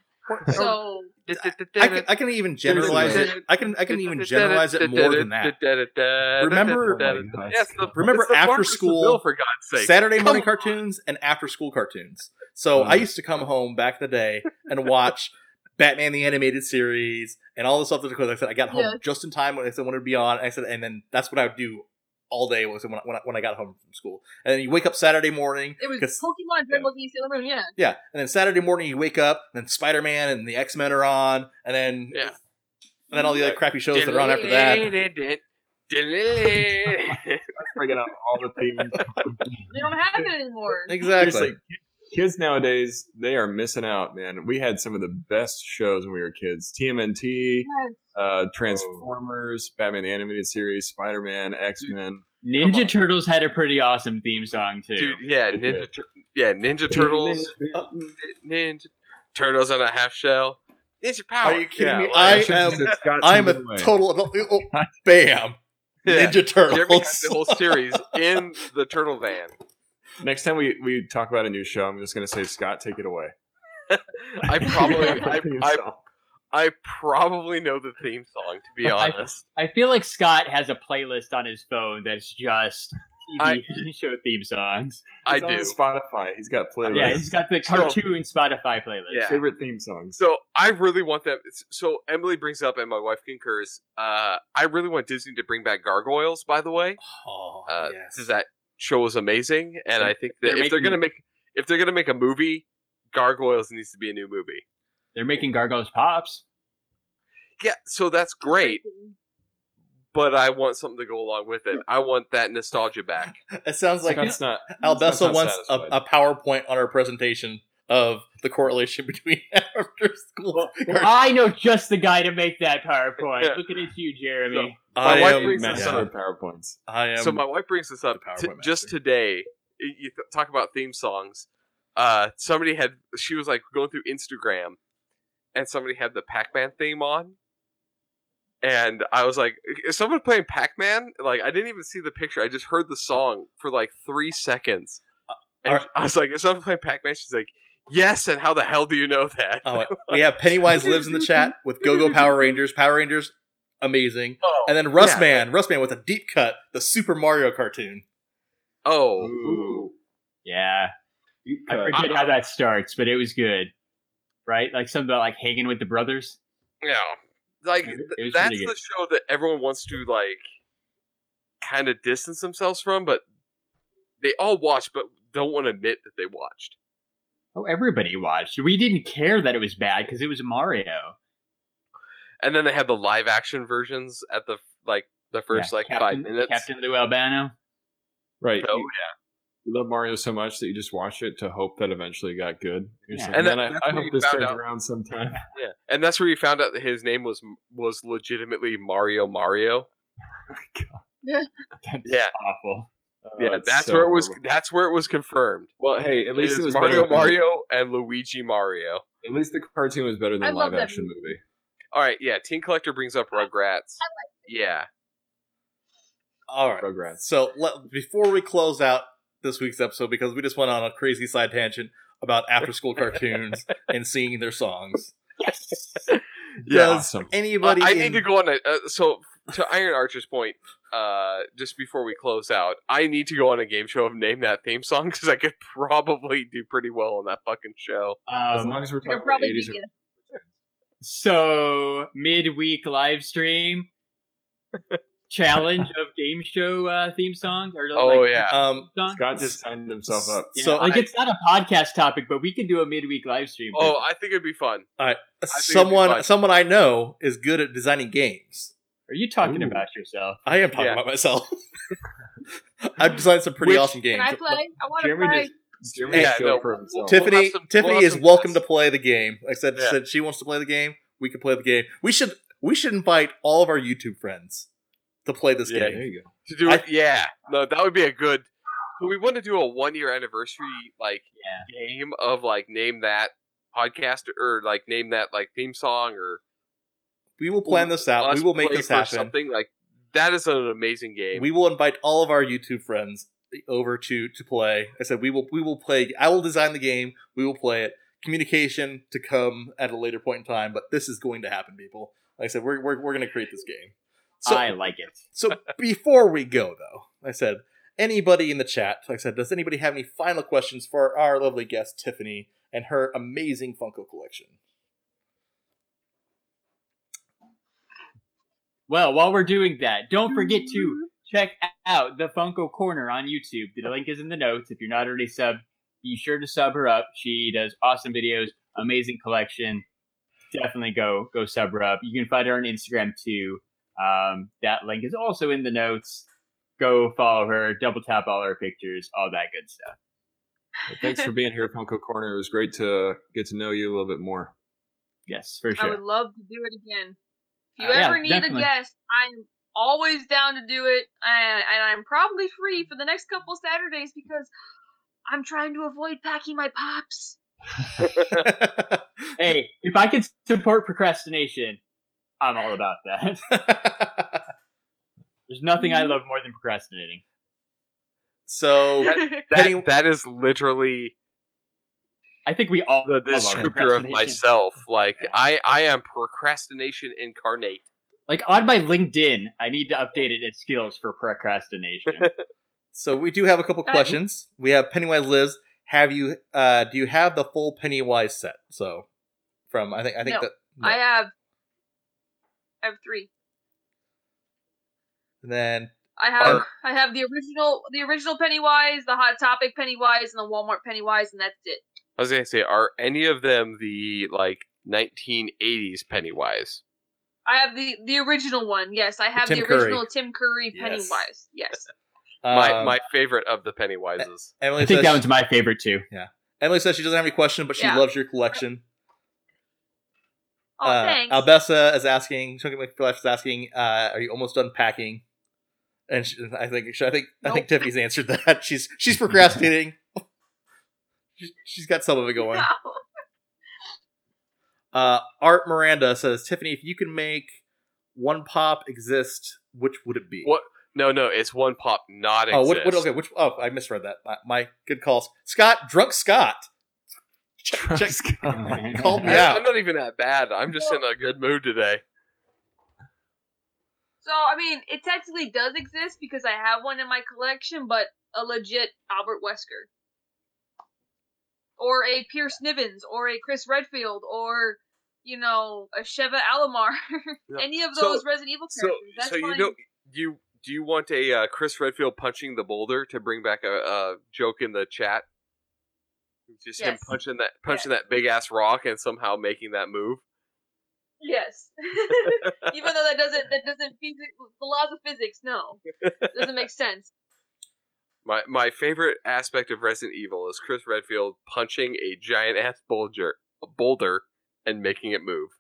So, I can, I can even generalize it. I can I can even generalize it more than that. Remember- Yes, the, Remember after school- Bill, for God's sake. Saturday Come morning on. cartoons and after school cartoons. So. I used to come home back in the day and watch Batman the animated series and all the stuff that because I said I got home Yeah. just in time when I said wanted to be on. I said, and then that's what I would do all day was when I, when I, when I got home from school. And then you wake up Saturday morning. it was 'cause- Pokemon Dread Monkey Sailor Moon, yeah. yeah, and then Saturday morning you wake up, and then Spider Man and the X Men are on, and then Yeah. and then all the other crappy shows that are on after that. Bringing up all the themes. They don't have it anymore. Exactly. Seriously, kids nowadays they are missing out, man. We had some of the best shows when we were kids. TMNT, Yes. uh, Transformers, Batman the Animated Series, Spider Man, X Men. Ninja Turtles had a pretty awesome theme song too. Dude, yeah, Ninja, Tur- yeah, Ninja Turtles, Ninja Turtles on a half shell. Ninja Power. Are you kidding Yeah, me? like- I am I'm a Timberlake. total adult. Oh, bam, Yeah. Ninja Turtles. the whole series in the turtle van. Next time we, we talk about a new show, I'm just going to say, Scott, take it away. I probably, I, I. I probably know the theme song to be honest. I feel like Scott has a playlist on his phone that's just I- show theme songs. I It's on do. Spotify. He's got playlists. Yeah, he's got the So- cartoon Spotify playlist. Yeah. favorite theme songs. So I really want that. So Emily brings up, and my wife concurs. Uh, I really want Disney to bring back Gargoyles. By the way, Oh, uh, yes. because that show was amazing, and I think that They're if they're gonna make if they're gonna make a movie, Gargoyles needs to be a new movie. They're making Gargoyles Pops. Yeah, so that's great, but I want something to go along with it. I want that nostalgia back. It sounds like Scott's not. Albessa Scott's wants a, a PowerPoint on our presentation of the correlation between after school. Well, I know just the guy to make that PowerPoint. Yeah. Looking at you, Jeremy. My I wife am, brings Matt this up. PowerPoints. I am. so my wife brings this up the t- just today. You th- talk about theme songs. Uh, somebody had she was like going through Instagram, and somebody had the Pac-Man theme on, and I was like, "Is someone playing Pac-Man?" Like I didn't even see the picture. I just heard the song for like three seconds, and. I was like, "Is someone playing Pac-Man?" She's like, "Yes." And how the hell do you know that? Oh, wait. we have Pennywise lives in the chat with Go Go Power Rangers. Power Rangers, amazing. Oh, And then Russ yeah. Man, Russ Man with a deep cut, the Super Mario cartoon. oh, Ooh. Yeah. I Cut. forget how that starts, but it was good. Right? Like something about like hanging with the brothers. Yeah, like It- th- it that's pretty the show that everyone wants to like kind of distance themselves from, but they all watch, but don't want to admit that they watched. Oh, everybody watched. We didn't care that it was bad because it was Mario. And then they had the live action versions at the like the first Yeah, like Captain, five minutes. Captain Lou Albano. Right. Oh you, you love Mario so much that you just watch it to hope that eventually it got good. Yeah. like, And then, that- I, I hope this found turns out- around sometime. yeah, and that's where you found out that his name was was legitimately Mario Mario. That's Yeah. awful. Yeah, that's so where it was. horrible. That's where it was confirmed. Well, hey, at least It it is was Mario than- Mario and Luigi Mario. At least the cartoon was better I than love live action movie. All right, yeah. Teen Collector brings up Rugrats. Yeah, All right. Rugrats. So let, before we close out this week's episode, because we just went on a crazy side tangent about after school cartoons and singing their songs. yeah. Does Awesome. anybody? I in- need to go on a uh, so to Iron Archer's point. Uh, just before we close out, I need to go on a game show of name that theme song because I could probably do pretty well on that fucking show. As Um, long as we're talking about 80s. vegan. so midweek live stream challenge of game show uh, theme songs or Oh like, yeah, Um. Scott just signed himself up. Yeah, So like I- it's not a podcast topic, but we can do a midweek live stream. oh, I think it'd be fun. it'd someone fun. someone I know is good at designing games. Are you talking Ooh. about yourself? I am talking Yeah. about myself. I've designed some pretty Which- awesome games. Can I play? I want to Jeremy play. just Jeremy Yeah, no, for himself. Tiffany We'll have some- Tiffany we'll is welcome guests. to play the game. Like I said, Yeah. said she wants to play the game. We can play the game. We should we should invite all of our YouTube friends to play this Yeah, there game. you go. To do I- it, yeah. No, that would be a good. Do we want to do a one year anniversary like Yeah. game of like name that podcast or like name that like theme song or We will plan this out. us We will make this happen. Something like that is an amazing game. We will invite all of our YouTube friends over to to play. I said we will we will play. I will design the game. We will play it. Communication to come at a later point in time, but this is going to happen, people. Like I said, we're we're, we're going to create this game. So I like it. so before we go though, I said anybody in the chat. Like I said, does anybody have any final questions for our lovely guest Tiffany and her amazing Funko collection? Well, while we're doing that, don't forget to check out the Funko Corner on YouTube. The link is in the notes. If you're not already subbed, be sure to sub her up. She does awesome videos, amazing collection. Definitely go go sub her up. You can find her on Instagram too. Um, that link is also in the notes. Go follow her. Double tap all her pictures, all that good stuff. Well, thanks for being here, Funko Corner. It was great to get to know you a little bit more. Yes, for sure. I would love to do it again. If you Uh, yeah, ever need definitely. a guest, I'm always down to do it, and, and I'm probably free for the next couple Saturdays because I'm trying to avoid packing my pops. Hey, if I can support procrastination, I'm all about that. There's nothing I love more than procrastinating. so that, Penny- that is literally I think we all the love descriptor of myself. Like I, I am procrastination incarnate. Like on my LinkedIn, I need to update it as skills for procrastination. So we do have a couple questions. We have Pennywise Liz. Have you uh do you have the full Pennywise set? So from I think I think No. that no. I have, I have three. And then I have Are- I have the original the original Pennywise, the Hot Topic Pennywise, and the Walmart Pennywise, and that's it. I was gonna say, are any of them the like 1980s Pennywise? I have the the original one. Yes, I have Tim the Curry. original Tim Curry Pennywise. Yes. my um, my favorite of the Pennywises. Emily I think says that one's my favorite too. Yeah. Emily says she doesn't have any question, but she Yeah. loves your collection. Oh, uh, thanks. Albessa is asking. Chunky McFlife is asking. Uh, are you almost done packing? And she, I think I think I think Tiffany's answered that. She's she's procrastinating. She's, she's got some of it going. No. Uh, Art Miranda says, Tiffany, if you can make one pop exist, which would it be? What? No, no, it's one pop not Oh, exist. what, what? Okay, which? Oh, I misread that. My, my good calls. Scott, drunk Scott. Check, check, called me out. I'm not even that bad. I'm just in a good mood today. So I mean, it technically does exist because I have one in my collection, but a legit Albert Wesker. Or a Piers Nivans or a Chris Redfield or you know a Sheva Alomar. Yeah. Any of So- those Resident Evil So, characters. That's so you don't you do you want a uh, Chris Redfield punching the boulder to bring back a, a joke in the chat? Just him punching that punching that big ass rock and somehow making that move. Yes. Even though that doesn't that doesn't physics the laws of physics, no. doesn't make sense. My my favorite aspect of Resident Evil is Chris Redfield punching a giant ass boulder a boulder and making it move.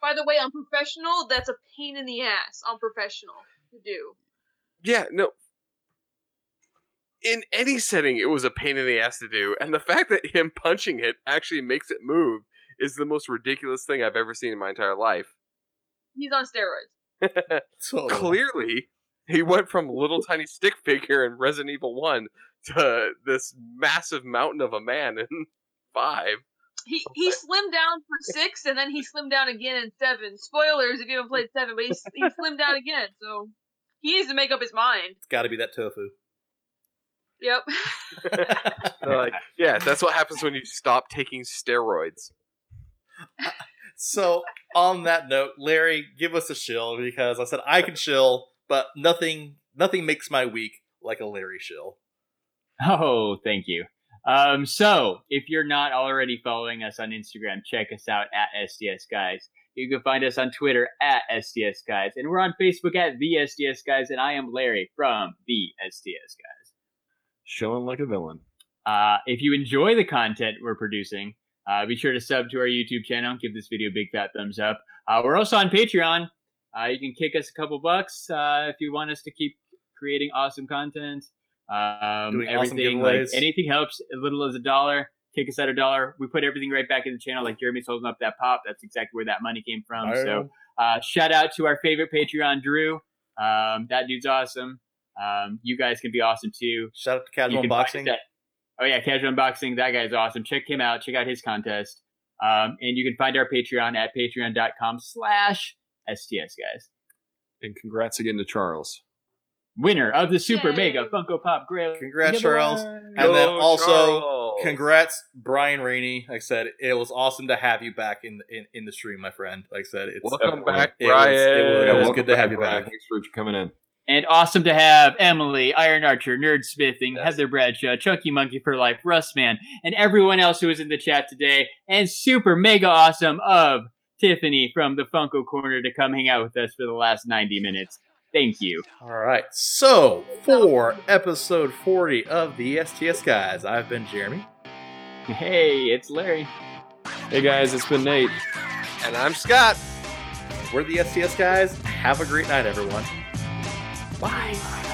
By the way, on professional, that's a pain in the ass on professional to do. Yeah, no. In any setting, it was a pain in the ass to do, and the fact that him punching it actually makes it move is the most ridiculous thing I've ever seen in my entire life. He's on steroids. So Clearly, he went from little tiny stick figure in Resident Evil One to this massive mountain of a man in Five. He he slimmed down for six, and then he slimmed down again in seven. Spoilers if you haven't played seven, but he he slimmed down again, so he needs to make up his mind. it's got to be that tofu. Yep. Like, yeah, that's what happens when you stop taking steroids. So on that note, Larry, give us a shill because I said I can shill, but nothing nothing makes my week like a Larry shill. Oh, thank you. Um, so if you're not already following us on Instagram, check us out at STS Guys. You can find us on Twitter at STS Guys, and we're on Facebook at the STS Guys. And I am Larry from the STS Guys. Shilling like a villain. Uh, if you enjoy the content we're producing, uh, be sure to sub to our YouTube channel. Give this video a big fat thumbs up. Uh, we're also on Patreon. Uh, you can kick us a couple bucks uh, if you want us to keep creating awesome content. Um, Doing awesome everything like anything helps. As little as a dollar, kick us at a dollar. We put everything right back in the channel. Like Jeremy's holding up that pop. That's exactly where that money came from. So uh, shout out to our favorite Patreon, Drew. Um, that dude's awesome. Um, you guys can be awesome too. shout out to Casual can find us Unboxing. oh yeah, casual unboxing. That guy's awesome. Check him out. Check out his contest. Um, and you can find our Patreon at patreon.com slash STS guys. And congrats again to Charles. Winner of the Super Yay. Mega Funko Pop Grail. Congrats, giveaway. Charles. And then also, Charles! Congrats, Brian Rainey. Like I said, it was awesome to have you back in in, in the stream, my friend. Like I said, it's Welcome Definitely. back, It was- Brian. it was- it was good to have you Brian. back. Thanks for coming in. And awesome to have Emily, Iron Archer, Nerd Smithing, Yes. Heather Bradshaw, Chunky Monkey for Life, Russ Man, and everyone else who was in the chat today. And super mega awesome of Tiffany from the Funko Corner to come hang out with us for the last 90 minutes. Thank you. All right. So for episode forty of the STS guys, I've been Jeremy. Hey, it's Larry. Hey guys, it's been Nate. And I'm Scott. We're the STS guys. Have a great night, everyone. Bye.